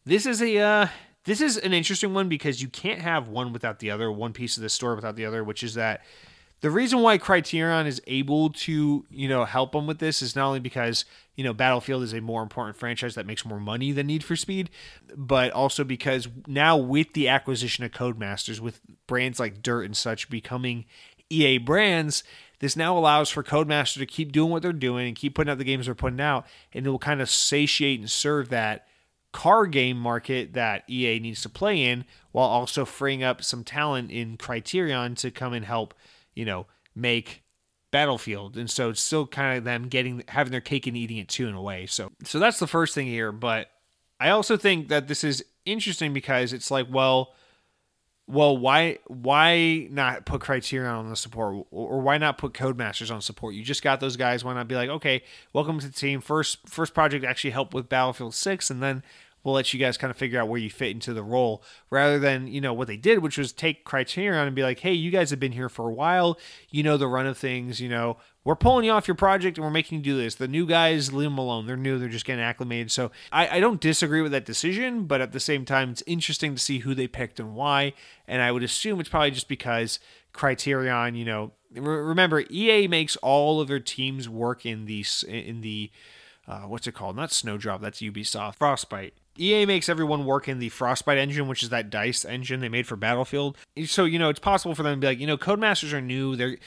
this is a uh, this is an interesting one because you can't have one without the other, one piece of the story without the other, which is that the reason why Criterion is able to, you know, help them with this is not only because, you know, Battlefield is a more important franchise that makes more money than Need for Speed, but also because now with the acquisition of Codemasters, with brands like Dirt and such becoming EA brands, this now allows for Codemaster to keep doing what they're doing and keep putting out the games they're putting out, and it will kind of satiate and serve that car game market that EA needs to play in while also freeing up some talent in Criterion to come and help you know, make Battlefield. And so it's still kind of them getting having their cake and eating it too in a way. So so that's the first thing here, but I also think that this is interesting because it's like, well, well, why why not put Criterion on the support or why not put Codemasters on support? You just got those guys. Why not be like, okay, welcome to the team. First first project actually helped with Battlefield Six, and then we'll let you guys kind of figure out where you fit into the role rather than, you know, what they did, which was take Criterion and be like, hey, you guys have been here for a while. You know the run of things. You know, we're pulling you off your project and we're making you do this. The new guys, leave them alone. They're new. They're just getting acclimated. So I, I don't disagree with that decision, but at the same time, it's interesting to see who they picked and why. And I would assume it's probably just because Criterion, you know, remember EA makes all of their teams work in the in the uh, what's it called? Not Snowdrop. That's Ubisoft. Frostbite. EA makes everyone work in the Frostbite engine, which is that Dice engine they made for Battlefield. So you know it's possible for them to be like, you know, Codemasters are new. They're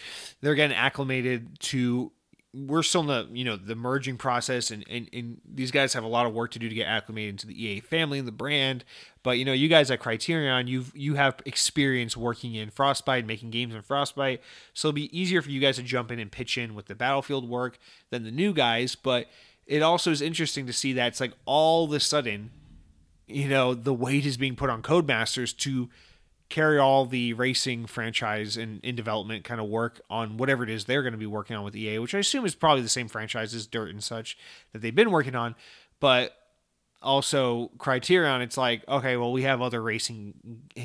they're getting acclimated to. We're still in the you know the merging process, and, and and these guys have a lot of work to do to get acclimated into the EA family and the brand. But you know, you guys at Criterion, you've you have experience working in Frostbite, making games in Frostbite, so it'll be easier for you guys to jump in and pitch in with the Battlefield work than the new guys. But it also is interesting to see that it's like all of a sudden you know, the weight is being put on Codemasters to carry all the racing franchise and in development kind of work on whatever it is they're going to be working on with EA, which I assume is probably the same franchises, Dirt and such, that they've been working on. But also Criterion, it's like, okay, well, we have other racing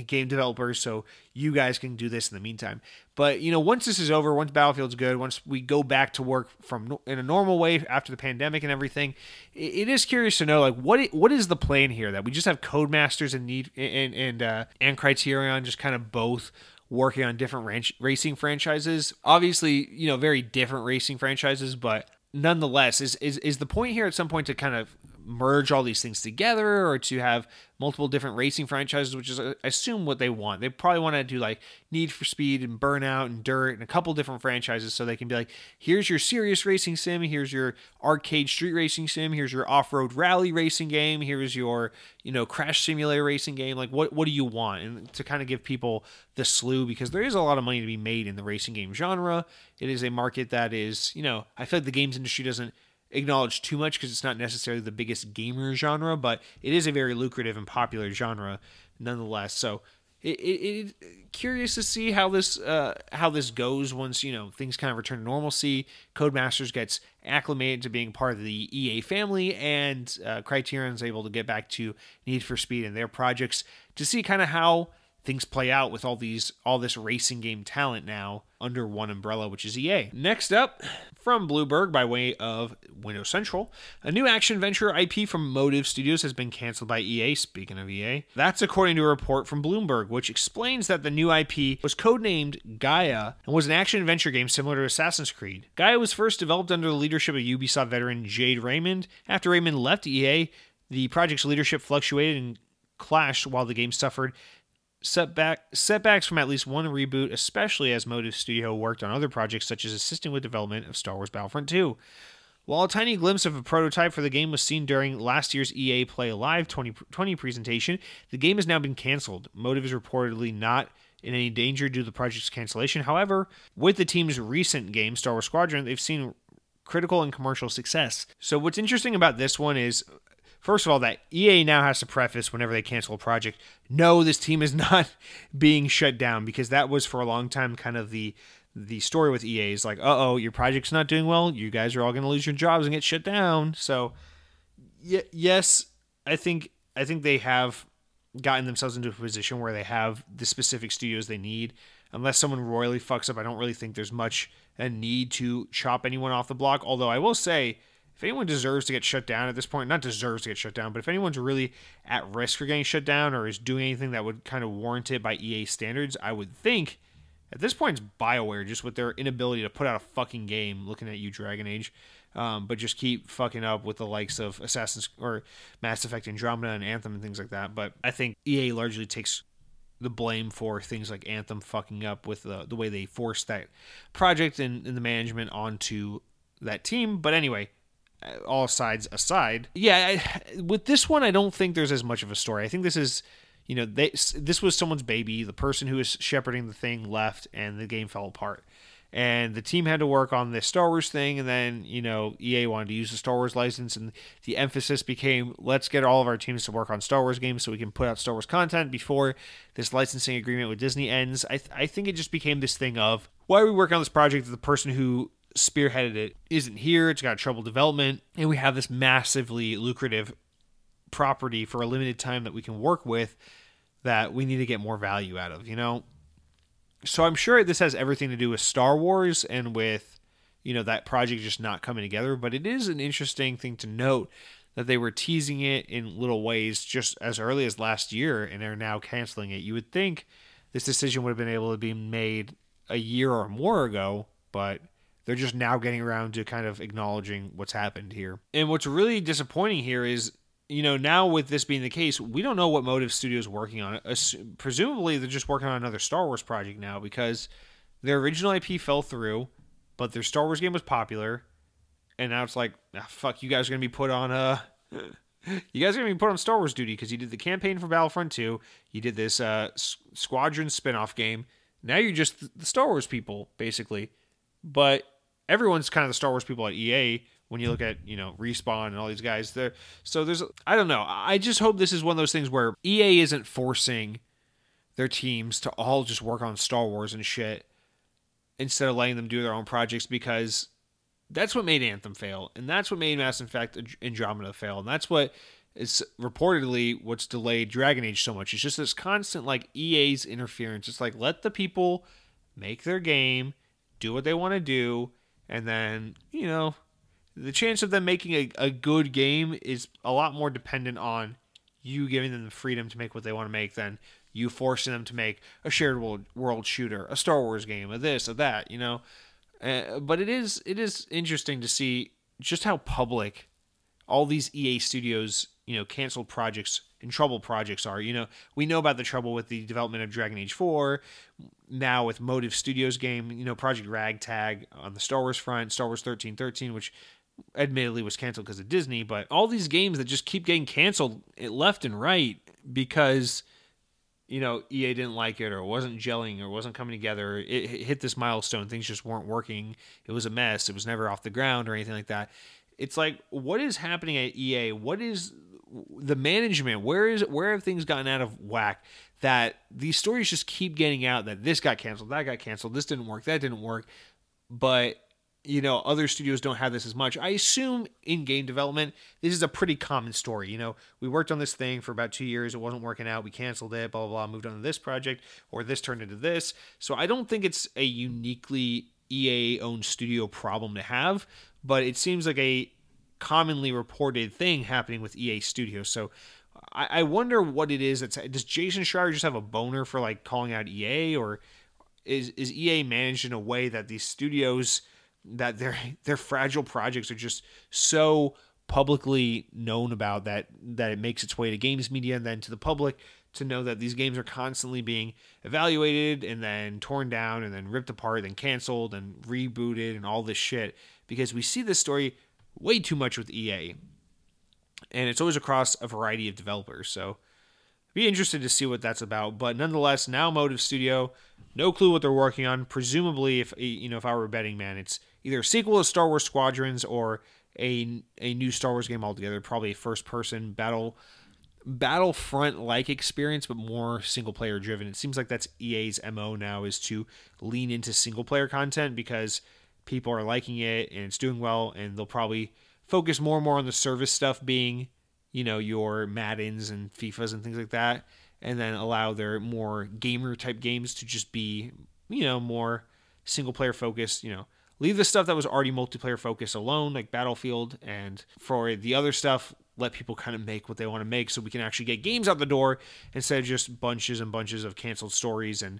game developers, so you guys can do this in the meantime. But you know, once this is over, once Battlefield's good, once we go back to work from in a normal way after the pandemic and everything, it is curious to know like what what is the plan here that we just have Codemasters and need and and uh, and Criterion just kind of both working on different ranch, racing franchises. Obviously, you know, very different racing franchises, but nonetheless, is is is the point here at some point to kind of merge all these things together or to have multiple different racing franchises, which is I assume what they want. They probably want to do like Need for Speed and Burnout and Dirt and a couple different franchises so they can be like, here's your serious racing sim, here's your arcade street racing sim, here's your off-road rally racing game, here's your, you know, crash simulator racing game. Like what what do you want? And to kind of give people the slew because there is a lot of money to be made in the racing game genre. It is a market that is, you know, I feel like the games industry doesn't acknowledge too much because it's not necessarily the biggest gamer genre, but it is a very lucrative and popular genre nonetheless. So it, it, it curious to see how this uh, how this goes once you know things kind of return to normalcy. Codemasters gets acclimated to being part of the EA family, and uh, Criterion is able to get back to Need for Speed and their projects to see kind of how things play out with all these all this racing game talent now under one umbrella, which is EA. Next up, from Bloomberg by way of Windows Central, a new action venture IP from Motive Studios has been canceled by EA. Speaking of EA, that's according to a report from Bloomberg, which explains that the new IP was codenamed Gaia and was an action adventure game similar to Assassin's Creed. Gaia was first developed under the leadership of Ubisoft veteran Jade Raymond. After Raymond left EA, the project's leadership fluctuated and clashed while the game suffered setback setbacks from at least one reboot, especially as Motive Studio worked on other projects such as assisting with development of Star Wars Battlefront 2. While a tiny glimpse of a prototype for the game was seen during last year's EA Play Live 2020 presentation, the game has now been canceled. Motive is reportedly not in any danger due to the project's cancellation. However, with the team's recent game, Star Wars Squadron, they've seen critical and commercial success. So, what's interesting about this one is first of all, that EA now has to preface whenever they cancel a project, no, this team is not being shut down because that was for a long time kind of the the story with EA is like, uh oh, your project's not doing well. You guys are all going to lose your jobs and get shut down. So, y- yes, I think I think they have gotten themselves into a position where they have the specific studios they need. Unless someone royally fucks up, I don't really think there's much a need to chop anyone off the block. Although I will say, if anyone deserves to get shut down at this point, not deserves to get shut down, but if anyone's really at risk for getting shut down or is doing anything that would kind of warrant it by EA standards, I would think at this point it's BioWare just with their inability to put out a fucking game. Looking at you, Dragon Age, um, but just keep fucking up with the likes of Assassin's or Mass Effect, Andromeda, and Anthem and things like that. But I think EA largely takes the blame for things like Anthem fucking up with the, the way they forced that project and, and the management onto that team. But anyway, all sides aside, yeah, I, with this one, I don't think there's as much of a story. I think this is you know, they this was someone's baby. The person who was shepherding the thing left, and the game fell apart. And the team had to work on this Star Wars thing, and then you know EA wanted to use the Star Wars license, and the emphasis became let's get all of our teams to work on Star Wars games so we can put out Star Wars content before this licensing agreement with Disney ends. I th- I think it just became this thing of why are we working on this project if the person who spearheaded it isn't here? It's got trouble development, and we have this massively lucrative property for a limited time that we can work with that we need to get more value out of, you know? So I'm sure this has everything to do with Star Wars and with, you know, that project just not coming together, but it is an interesting thing to note that they were teasing it in little ways just as early as last year and are now canceling it. You would think this decision would have been able to be made a year or more ago, but they're just now getting around to kind of acknowledging what's happened here. And what's really disappointing here is you know, now with this being the case, we don't know what Motive Studio is working on. Presumably, they're just working on another Star Wars project now because their original IP fell through, but their Star Wars game was popular, and now it's like, ah, fuck, you guys are gonna be put on uh you guys are gonna be put on Star Wars duty because you did the campaign for Battlefront 2, you did this uh, Squadron spin-off game. Now you're just the Star Wars people, basically. But everyone's kind of the Star Wars people at EA when you look at you know respawn and all these guys. There so there's i don't know. I just hope this is one of those things where ea isn't forcing their teams to all just work on star wars and shit instead of letting them do their own projects because that's what made anthem fail and that's what made mass effect andromeda fail and that's what is reportedly what's delayed dragon age so much. It's just this constant like ea's interference. It's like let the people make their game do what they want to do and then you know the chance of them making a, a good game is a lot more dependent on you giving them the freedom to make what they want to make than you forcing them to make a shared world, world shooter, a Star Wars game, a this, a that, you know. Uh, but it is it is interesting to see just how public all these EA studios, you know, canceled projects and trouble projects are. You know, we know about the trouble with the development of Dragon Age 4, now with Motive Studios game, you know, Project Ragtag on the Star Wars front, Star Wars 1313, which admittedly was canceled because of Disney, but all these games that just keep getting canceled eh, left and right because you know EA didn't like it or wasn't gelling or wasn't coming together. It hit this milestone, things just weren't working. It was a mess. It was never off the ground or anything like that. It's like what is happening at EA? What is the management? Where is where have things gotten out of whack? That these stories just keep getting out that this got canceled, that got canceled, this didn't work, that didn't work. But you know other studios don't have this as much i assume in game development this is a pretty common story you know we worked on this thing for about two years it wasn't working out we canceled it blah blah blah moved on to this project or this turned into this so i don't think it's a uniquely ea owned studio problem to have but it seems like a commonly reported thing happening with ea studios. So i, I wonder what it is that's does jason schreier just have a boner for like calling out ea or is, is ea managed in a way that these studios that their their fragile projects are just so publicly known about that that it makes its way to games media and then to the public to know that these games are constantly being evaluated and then torn down and then ripped apart and canceled and rebooted and all this shit? Because we see this story way too much with EA. And it's always across a variety of developers. So be interested to see what that's about. But nonetheless, now Motive Studio, no clue what they're working on. Presumably, if you know, if I were a betting man, it's either a sequel to Star Wars Squadrons or a a new Star Wars game altogether. Probably a first person battle battlefront like experience but more single player driven it seems like that's ea's mo now is to lean into single player content because people are liking it and it's doing well and they'll probably focus more and more on the service stuff being you know your maddens and fifas and things like that and then allow their more gamer type games to just be you know more single player focused you know. Leave the stuff that was already multiplayer focused alone like battlefield and for the other stuff let people kind of make what they want to make so we can actually get games out the door instead of just bunches and bunches of canceled stories and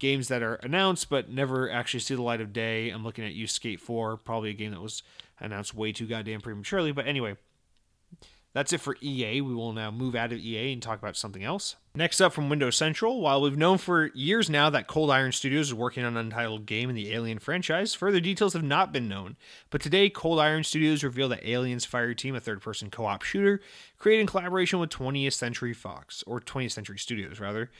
games that are announced but never actually see the light of day. I'm looking at you Skate 4, probably a game that was announced way too goddamn prematurely, but anyway, that's it for EA. We will now move out of EA and talk about something else. Next up from Windows Central, while we've known for years now that Cold Iron Studios is working on an untitled game in the Alien franchise, further details have not been known. But today, Cold Iron Studios revealed that Aliens Fire Team, a third person co op shooter, created in collaboration with 20th Century Fox, or 20th Century Studios, rather.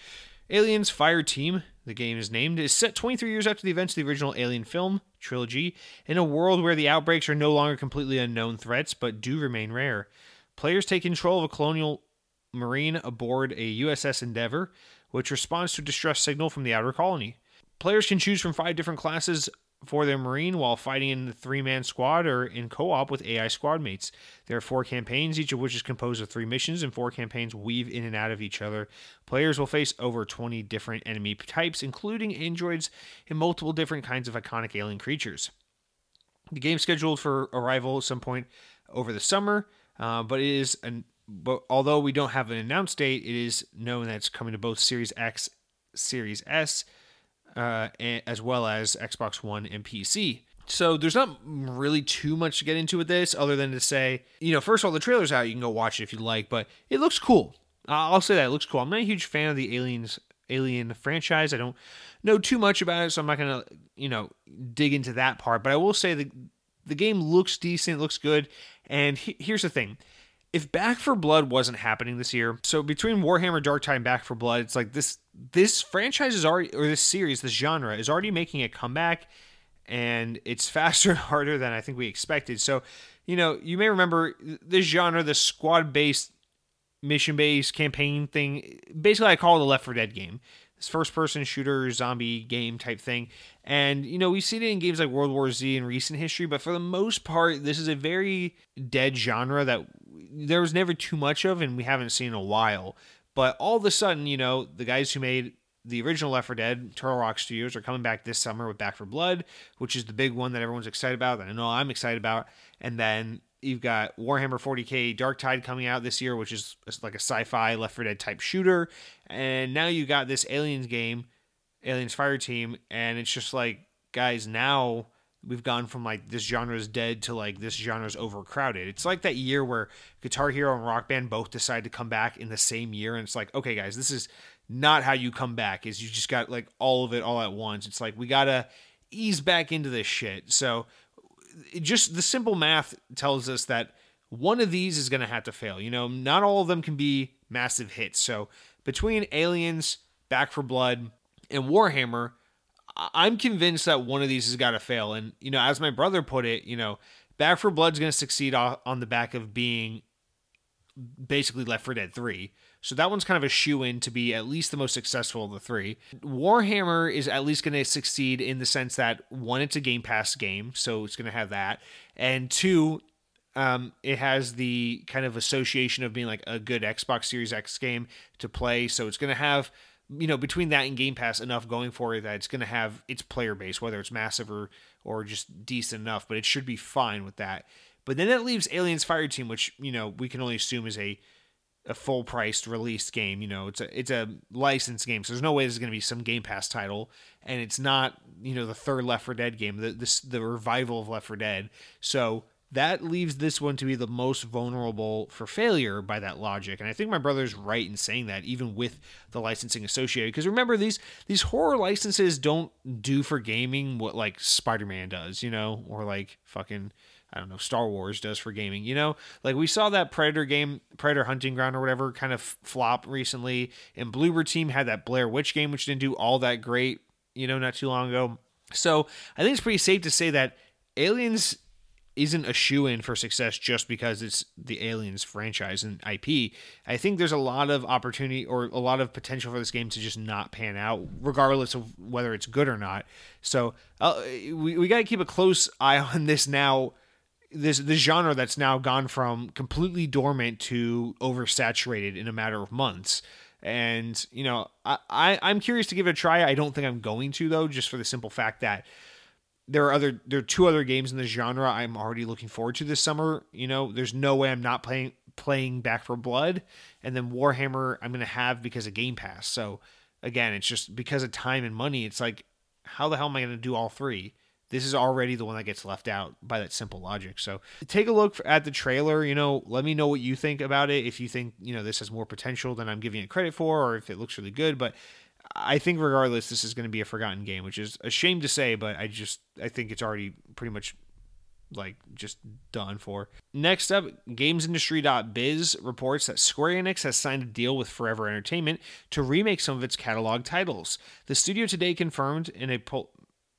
Aliens Fireteam, the game is named, is set 23 years after the events of the original Alien film trilogy, in a world where the outbreaks are no longer completely unknown threats but do remain rare. Players take control of a colonial marine aboard a USS Endeavour, which responds to a distress signal from the outer colony. Players can choose from five different classes for their marine while fighting in the three man squad or in co op with AI squad mates. There are four campaigns, each of which is composed of three missions, and four campaigns weave in and out of each other. Players will face over 20 different enemy types, including androids and multiple different kinds of iconic alien creatures. The game scheduled for arrival at some point over the summer. Uh, but it is an but although we don't have an announced date, it is known that it's coming to both Series X, Series S, uh, as well as Xbox One and PC. So there's not really too much to get into with this, other than to say, you know, first of all, the trailer's out. You can go watch it if you like, but it looks cool. I'll say that it looks cool. I'm not a huge fan of the Aliens Alien franchise. I don't know too much about it, so I'm not gonna, you know, dig into that part. But I will say the the game looks decent, looks good, and he, here's the thing. If Back 4 Blood wasn't happening this year, so between Warhammer Dark Tide and Back 4 Blood, it's like this this franchise is already or this series, this genre is already making a comeback and it's faster and harder than I think we expected. So, you know, you may remember this genre, the squad based, mission based campaign thing. Basically, I call it a Left 4 Dead game this first person shooter zombie game type thing. And, you know, we've seen it in games like World War Z in recent history, but for the most part, this is a very dead genre that there was never too much of and we haven't seen in a while. But all of a sudden, you know, the guys who made the original Left 4 Dead, Turtle Rock Studios, are coming back this summer with Back 4 Blood, which is the big one that everyone's excited about, that I know I'm excited about. And then you've got Warhammer 40k Dark Tide coming out this year, which is like a sci-fi Left 4 Dead type shooter, and now you got this Aliens game, Aliens Fireteam, and it's just like, guys, now we've gone from like this genre is dead to like this genre is overcrowded. It's like that year where Guitar Hero and Rock Band both decide to come back in the same year, and it's like, okay, guys, this is not how you come back. Is you just got like all of it all at once. It's like we gotta ease back into this shit. So just the simple math tells us that one of these is to have to fail. You know, not all of them can be massive hits. So between Aliens, Back 4 Blood, and Warhammer, I'm convinced that one of these has got to fail. And, you know, as my brother put it, you know, Back 4 Blood's going to succeed on the back of being basically Left 4 Dead 3. So that one's kind of a shoe in to be at least the most successful of the three. Warhammer is at least going to succeed in the sense that one, it's a Game Pass game, so it's going to have that, and two, um, it has the kind of association of being like a good Xbox Series X game to play. So it's going to have, you know, between that and Game Pass enough going for it that it's going to have its player base, whether it's massive or or just decent enough. But it should be fine with that. But then that leaves Aliens Fireteam, which you know we can only assume is a a full priced released game. You know, it's a it's a licensed game, so there's no way there's going to be some Game Pass title, and it's not you know the third Left 4 Dead game, the this the revival of Left 4 Dead. So that leaves this one to be the most vulnerable for failure by that logic. And I think my brother's right in saying that, even with the licensing associated. Because remember, these these horror licenses don't do for gaming what like Spider Man does, you know, or like fucking I don't know, Star Wars does for gaming. You know, like we saw that Predator game, Predator Hunting Ground or whatever, kind of flop recently. And Bloober Team had that Blair Witch game, which didn't do all that great, you know, not too long ago. So I think it's pretty safe to say that Aliens isn't a shoe in for success just because it's the Aliens franchise and IP. I think there's a lot of opportunity or a lot of potential for this game to just not pan out, regardless of whether it's good or not. So uh, we, we got to keep a close eye on this now. This this genre that's now gone from completely dormant to oversaturated in a matter of months. And you know, I, I I'm curious to give it a try. I don't think I'm going to though, just for the simple fact that there are other there are two other games in the genre I'm already looking forward to this summer. You know, there's no way I'm not playing playing Back 4 Blood, and then Warhammer I'm gonna have because of Game Pass. So again, it's just because of time and money. It's like, how the hell am I gonna do all three? This is already the one that gets left out by that simple logic. So take a look at the trailer. You know, let me know what you think about it. If you think you know this has more potential than I'm giving it credit for, or if it looks really good, but I think regardless, this is going to be a forgotten game, which is a shame to say, but I just I think it's already pretty much like just done for. Next up, GamesIndustry.biz reports that Square Enix has signed a deal with Forever Entertainment to remake some of its catalog titles. The studio today confirmed in a pol-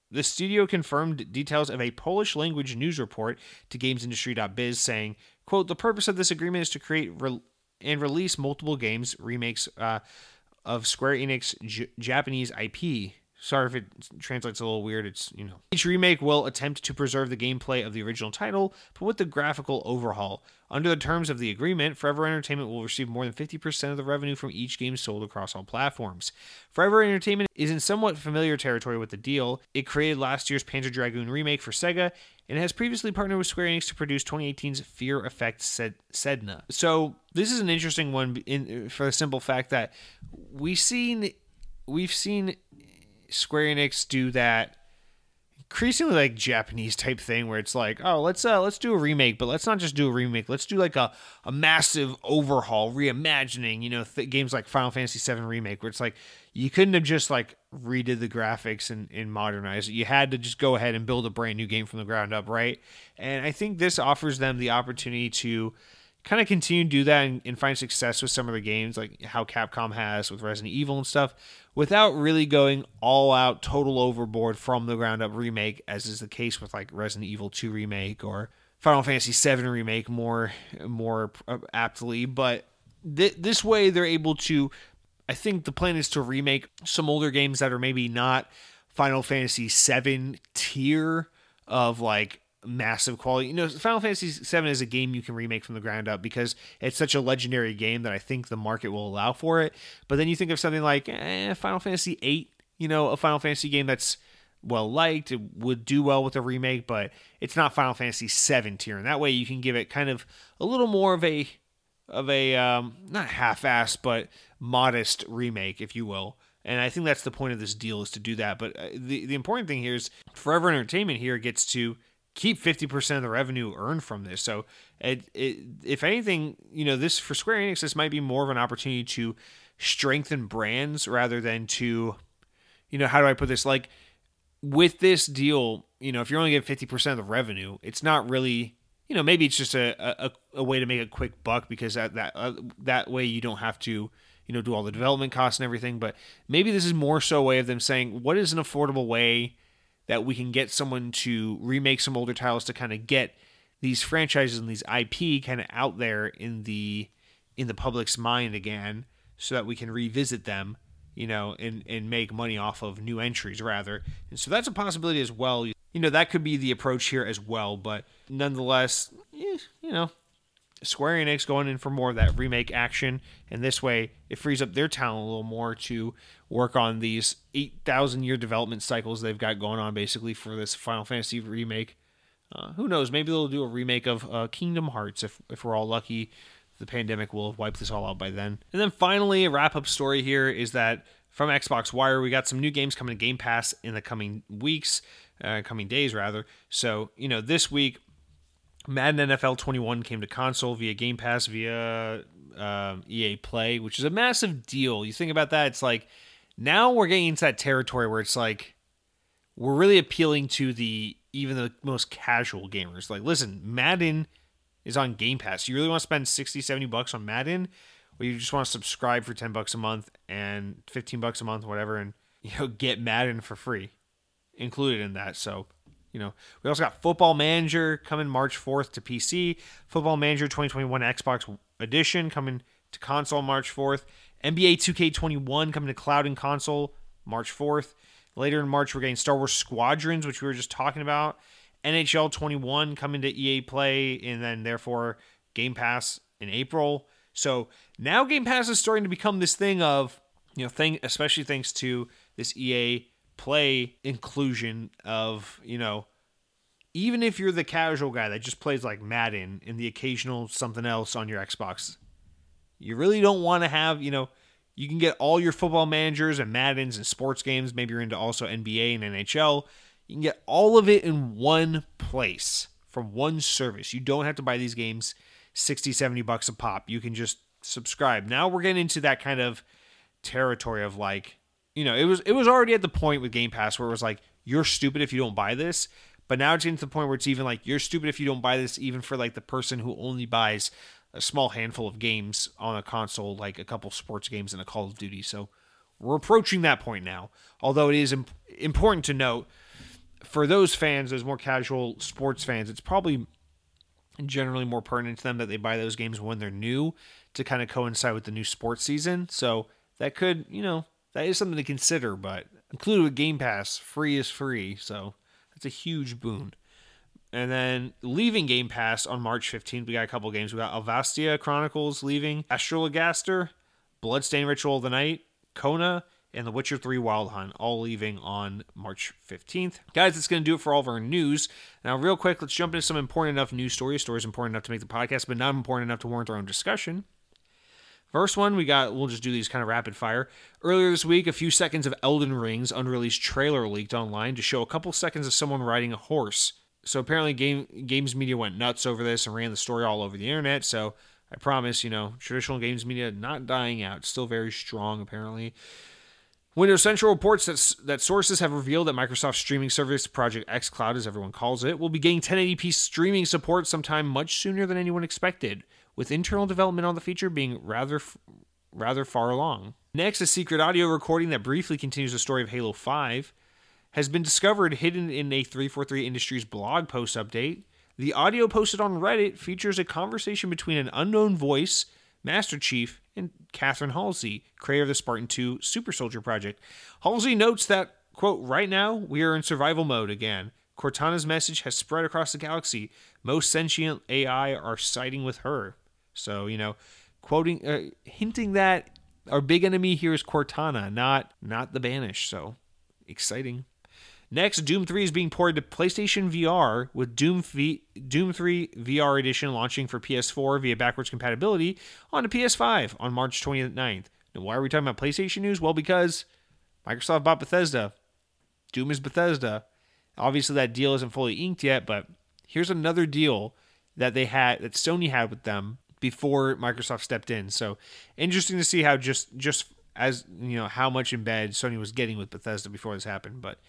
the studio confirmed details of a Polish language news report to GamesIndustry.biz saying, "quote The purpose of this agreement is to create re- and release multiple games remakes." Uh, of Square Enix J- Japanese IP. Sorry if it translates a little weird. It's, you know. Each remake will attempt to preserve the gameplay of the original title, but with the graphical overhaul. Under the terms of the agreement, Forever Entertainment will receive more than 50% of the revenue from each game sold across all platforms. Forever Entertainment is in somewhat familiar territory with the deal. It created last year's Panzer Dragoon remake for Sega and has previously partnered with Square Enix to produce 2018's Fear Effect Sed- Sedna. So this is an interesting one in, for the simple fact that we've seen we've seen Square Enix do that increasingly like Japanese type thing where it's like, oh, let's uh let's do a remake, but let's not just do a remake. Let's do like a, a massive overhaul, reimagining, you know, th- games like Final Fantasy VII remake where it's like you couldn't have just like redid the graphics and, and modernized it. You had to just go ahead and build a brand new game from the ground up, right? And I think this offers them the opportunity to kind of continue to do that and, and, find success with some of the games, like how Capcom has with Resident Evil and stuff, without really going all out, total overboard from the ground up remake, as is the case with like Resident Evil 2 remake or Final Fantasy 7 remake more more uh, aptly. But th- this way, they're able to. I think the plan is to remake some older games that are maybe not Final Fantasy 7 tier of like massive quality. You know, Final Fantasy VII is a game you can remake from the ground up because it's such a legendary game that I think the market will allow for it. But then you think of something like eh, Final Fantasy VIII, you know, a Final Fantasy game that's well liked, it would do well with a remake, but it's not Final Fantasy VII tier, and that way you can give it kind of a little more of a of a um, not half-ass but modest remake, if you will. And I think that's the point of this deal is to do that. But uh, the the important thing here is Forever Entertainment here gets to keep 50% of the revenue earned from this. So, it, it, if anything, you know, this for Square Enix, this might be more of an opportunity to strengthen brands rather than to, you know, how do I put this? Like, with this deal, you know, if you're only getting 50% of the revenue, it's not really, you know, maybe it's just a, a, a way to make a quick buck because that, that, uh, that way you don't have to, you know, do all the development costs and everything. But maybe this is more so a way of them saying, what is an affordable way that we can get someone to remake some older titles to kind of get these franchises and these IP kind of out there in the in the public's mind again so that we can revisit them you know and and make money off of new entries rather. And so that's a possibility as well. You know that could be the approach here as well but nonetheless eh, you know Square Enix going in for more of that remake action, and this way it frees up their talent a little more to work on these 8,000 year development cycles they've got going on basically for this Final Fantasy remake. Uh, who knows? Maybe they'll do a remake of uh, Kingdom Hearts if, if we're all lucky. The pandemic will have wiped this all out by then. And then finally, a wrap up story here is that from Xbox Wire, we got some new games coming to Game Pass in the coming weeks, uh, coming days rather. So, you know, this week Madden NFL 21 came to console via Game Pass via um, EA Play, which is a massive deal. You think about that, it's like now we're getting into that territory where it's like we're really appealing to the even the most casual gamers. Like, listen, Madden is on Game Pass. You really want to spend 60, 70 bucks on Madden, or you just want to subscribe for 10 bucks a month and 15 bucks a month, whatever, and you know, get Madden for free included in that. So, you know, we also got Football Manager coming March 4th to PC, Football Manager 2021 Xbox Edition coming to console March 4th, NBA 2K21 coming to cloud and console March 4th. Later in March, we're getting Star Wars Squadrons, which we were just talking about. NHL 21 coming to EA Play, and then therefore Game Pass in April. So now Game Pass is starting to become this thing of, you know, thing, especially thanks to this EA Play inclusion of, you know, even if you're the casual guy that just plays like Madden and the occasional something else on your Xbox, you really don't want to have, you know, you can get all your football managers and Maddens and sports games. Maybe you're into also NBA and NHL. You can get all of it in one place from one service. You don't have to buy these games 60, 70 bucks a pop. You can just subscribe. Now we're getting into that kind of territory of like, you know, it was it was already at the point with Game Pass where it was like, you're stupid if you don't buy this. But now it's getting to the point where it's even like you're stupid if you don't buy this, even for like the person who only buys a small handful of games on a console, like a couple sports games and a Call of Duty. So we're approaching that point now. Although it is imp- important to note for those fans, those more casual sports fans, it's probably generally more pertinent to them that they buy those games when they're new to kind of coincide with the new sports season. So that could, you know, that is something to consider. But included with Game Pass, free is free. So that's a huge boon. And then leaving Game Pass on March 15th, we got a couple games. We got Alvastia Chronicles leaving, Astrologaster, Bloodstained Ritual of the Night, Kona, and The Witcher 3 Wild Hunt, all leaving on March 15th. Guys, that's going to do it for all of our news. Now, real quick, let's jump into some important enough news stories. Stories important enough to make the podcast, but not important enough to warrant our own discussion. First one, we got, we'll just do these kind of rapid fire. Earlier this week, a few seconds of Elden Ring's unreleased trailer leaked online to show a couple seconds of someone riding a horse so apparently game games media went nuts over this and ran the story all over the internet. So i promise you know traditional games media not dying out. Still very strong apparently. Windows central reports that, that sources have revealed that microsoft's streaming service project xcloud as everyone calls it will be getting 1080p streaming support sometime much sooner than anyone expected with internal development on the feature being rather rather far along. Next a secret audio recording that briefly continues the story of halo 5 has been discovered hidden in a 343 Industries blog post update. The audio posted on Reddit features a conversation between an unknown voice, Master Chief, and Catherine Halsey, creator of the Spartan 2 Super Soldier project. Halsey notes that, quote, right now we are in survival mode again. Cortana's message has spread across the galaxy. Most sentient AI are siding with her. So, you know, quoting, uh, hinting that our big enemy here is Cortana, not not the Banished. So, exciting. Next, Doom 3 is being ported to PlayStation VR with Doom, v- Doom 3 VR Edition launching for PS4 via backwards compatibility on the PS5 on March 29th. Now, why are we talking about PlayStation news? Well, because Microsoft bought Bethesda. Doom is Bethesda. Obviously, that deal isn't fully inked yet, but here's another deal that they had that Sony had with them before Microsoft stepped in. So interesting to see how just just as you know how much in bed Sony was getting with Bethesda before this happened, but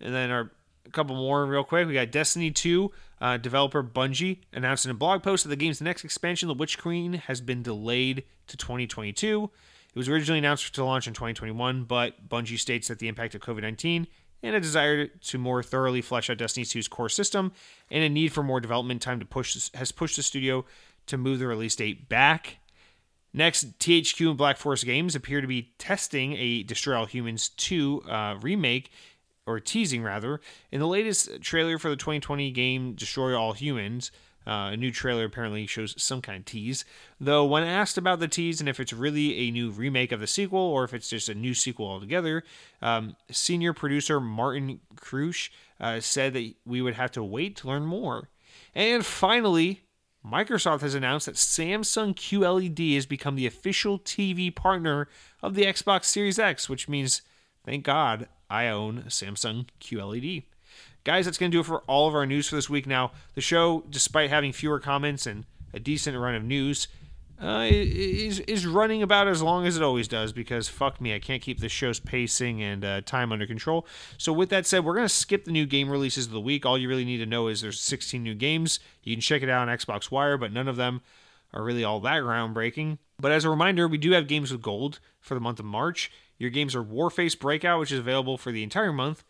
and then our a couple more real quick. We got Destiny 2 uh, developer Bungie announced in a blog post that the game's next expansion, The Witch Queen, has been delayed to 2022. It was originally announced to launch in 2021, but Bungie states that the impact of COVID 19 and a desire to more thoroughly flesh out Destiny 2's core system and a need for more development time to push this, has pushed the studio to move the release date back. Next, THQ and Black Forest Games appear to be testing a Destroy All Humans 2 uh, remake or teasing rather, in the latest trailer for the 2020 game Destroy All Humans. Uh, a new trailer apparently shows some kind of tease. Though, when asked about the tease and if it's really a new remake of the sequel or if it's just a new sequel altogether, um, senior producer Martin Krusch uh, said that we would have to wait to learn more. And finally, Microsoft has announced that Samsung QLED has become the official TV partner of the Xbox Series X, which means, thank God, I own Samsung QLED. Guys, that's going to do it for all of our news for this week. Now, the show, despite having fewer comments and a decent run of news, uh, is is running about as long as it always does because fuck me, I can't keep the show's pacing and uh, time under control. So with that said, we're gonna skip the new game releases of the week. All you really need to know is there's 16 new games. You can check it out on Xbox Wire, but none of them are really all that groundbreaking. But as a reminder, we do have games with gold for the month of March. Your games are Warface Breakout, which is available for the entire month.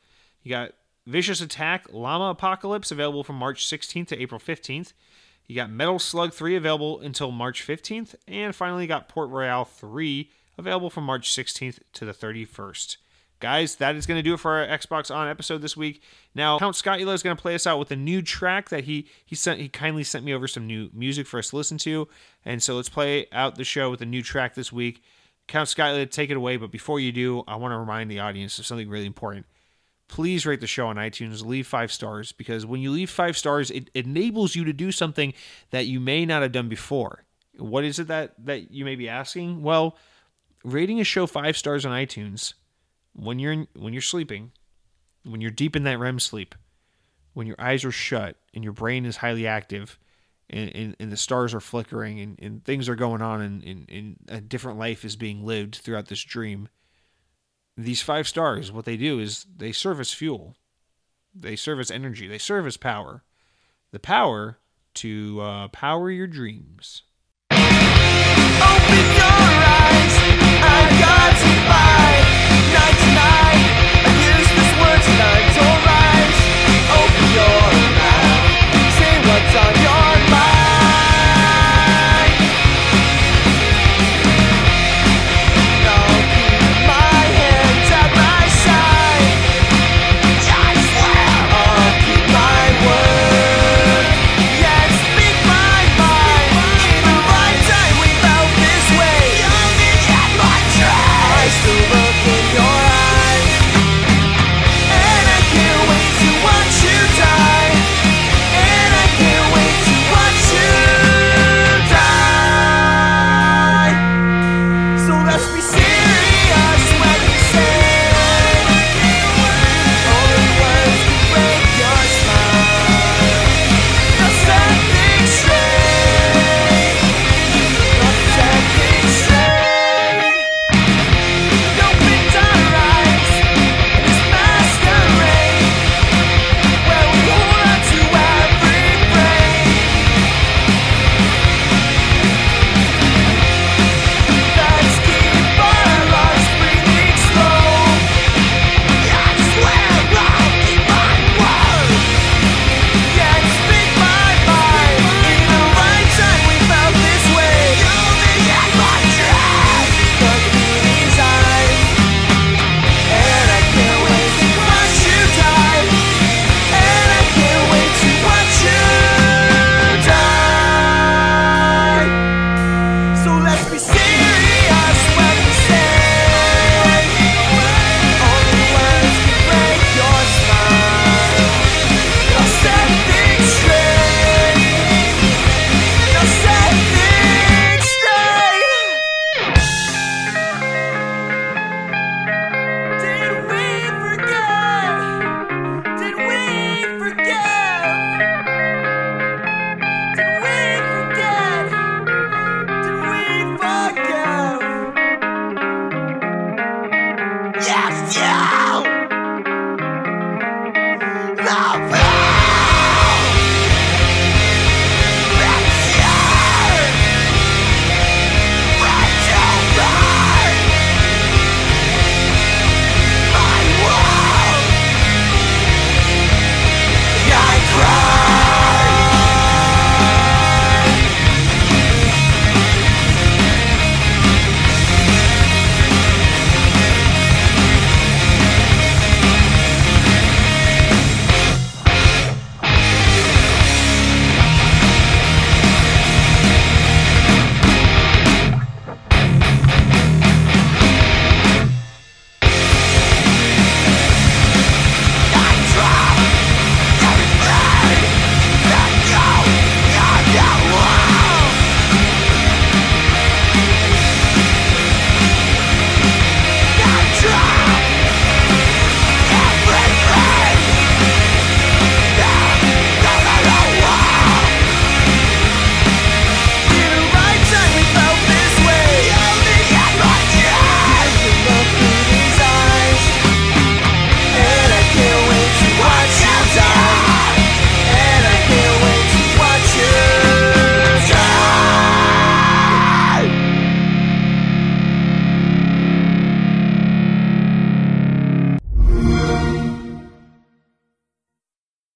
You got Vicious Attack Llama Apocalypse available from March 16th to April 15th. You got Metal Slug 3 available until March 15th. And finally, you got Port Royale 3 available from March 16th to the 31st. Guys, that is going to do it for our Xbox On episode this week. Now, Count Scotula is going to play us out with a new track that he he sent. He kindly sent me over some new music for us to listen to, and so let's play out the show with a new track this week. Count Scotula, take it away. But before you do, I want to remind the audience of something really important please rate the show on iTunes. Leave five stars because when you leave five stars, it enables you to do something that you may not have done before. What is it that that you may be asking? Well, rating a show five stars on iTunes when you're when you're sleeping, when you're deep in that REM sleep, when your eyes are shut and your brain is highly active and, and, and the stars are flickering and, and things are going on and, and, and a different life is being lived throughout this dream. These five stars, what they do is they serve as fuel, they serve as energy, they serve as power. The power to uh, power your dreams. What's on your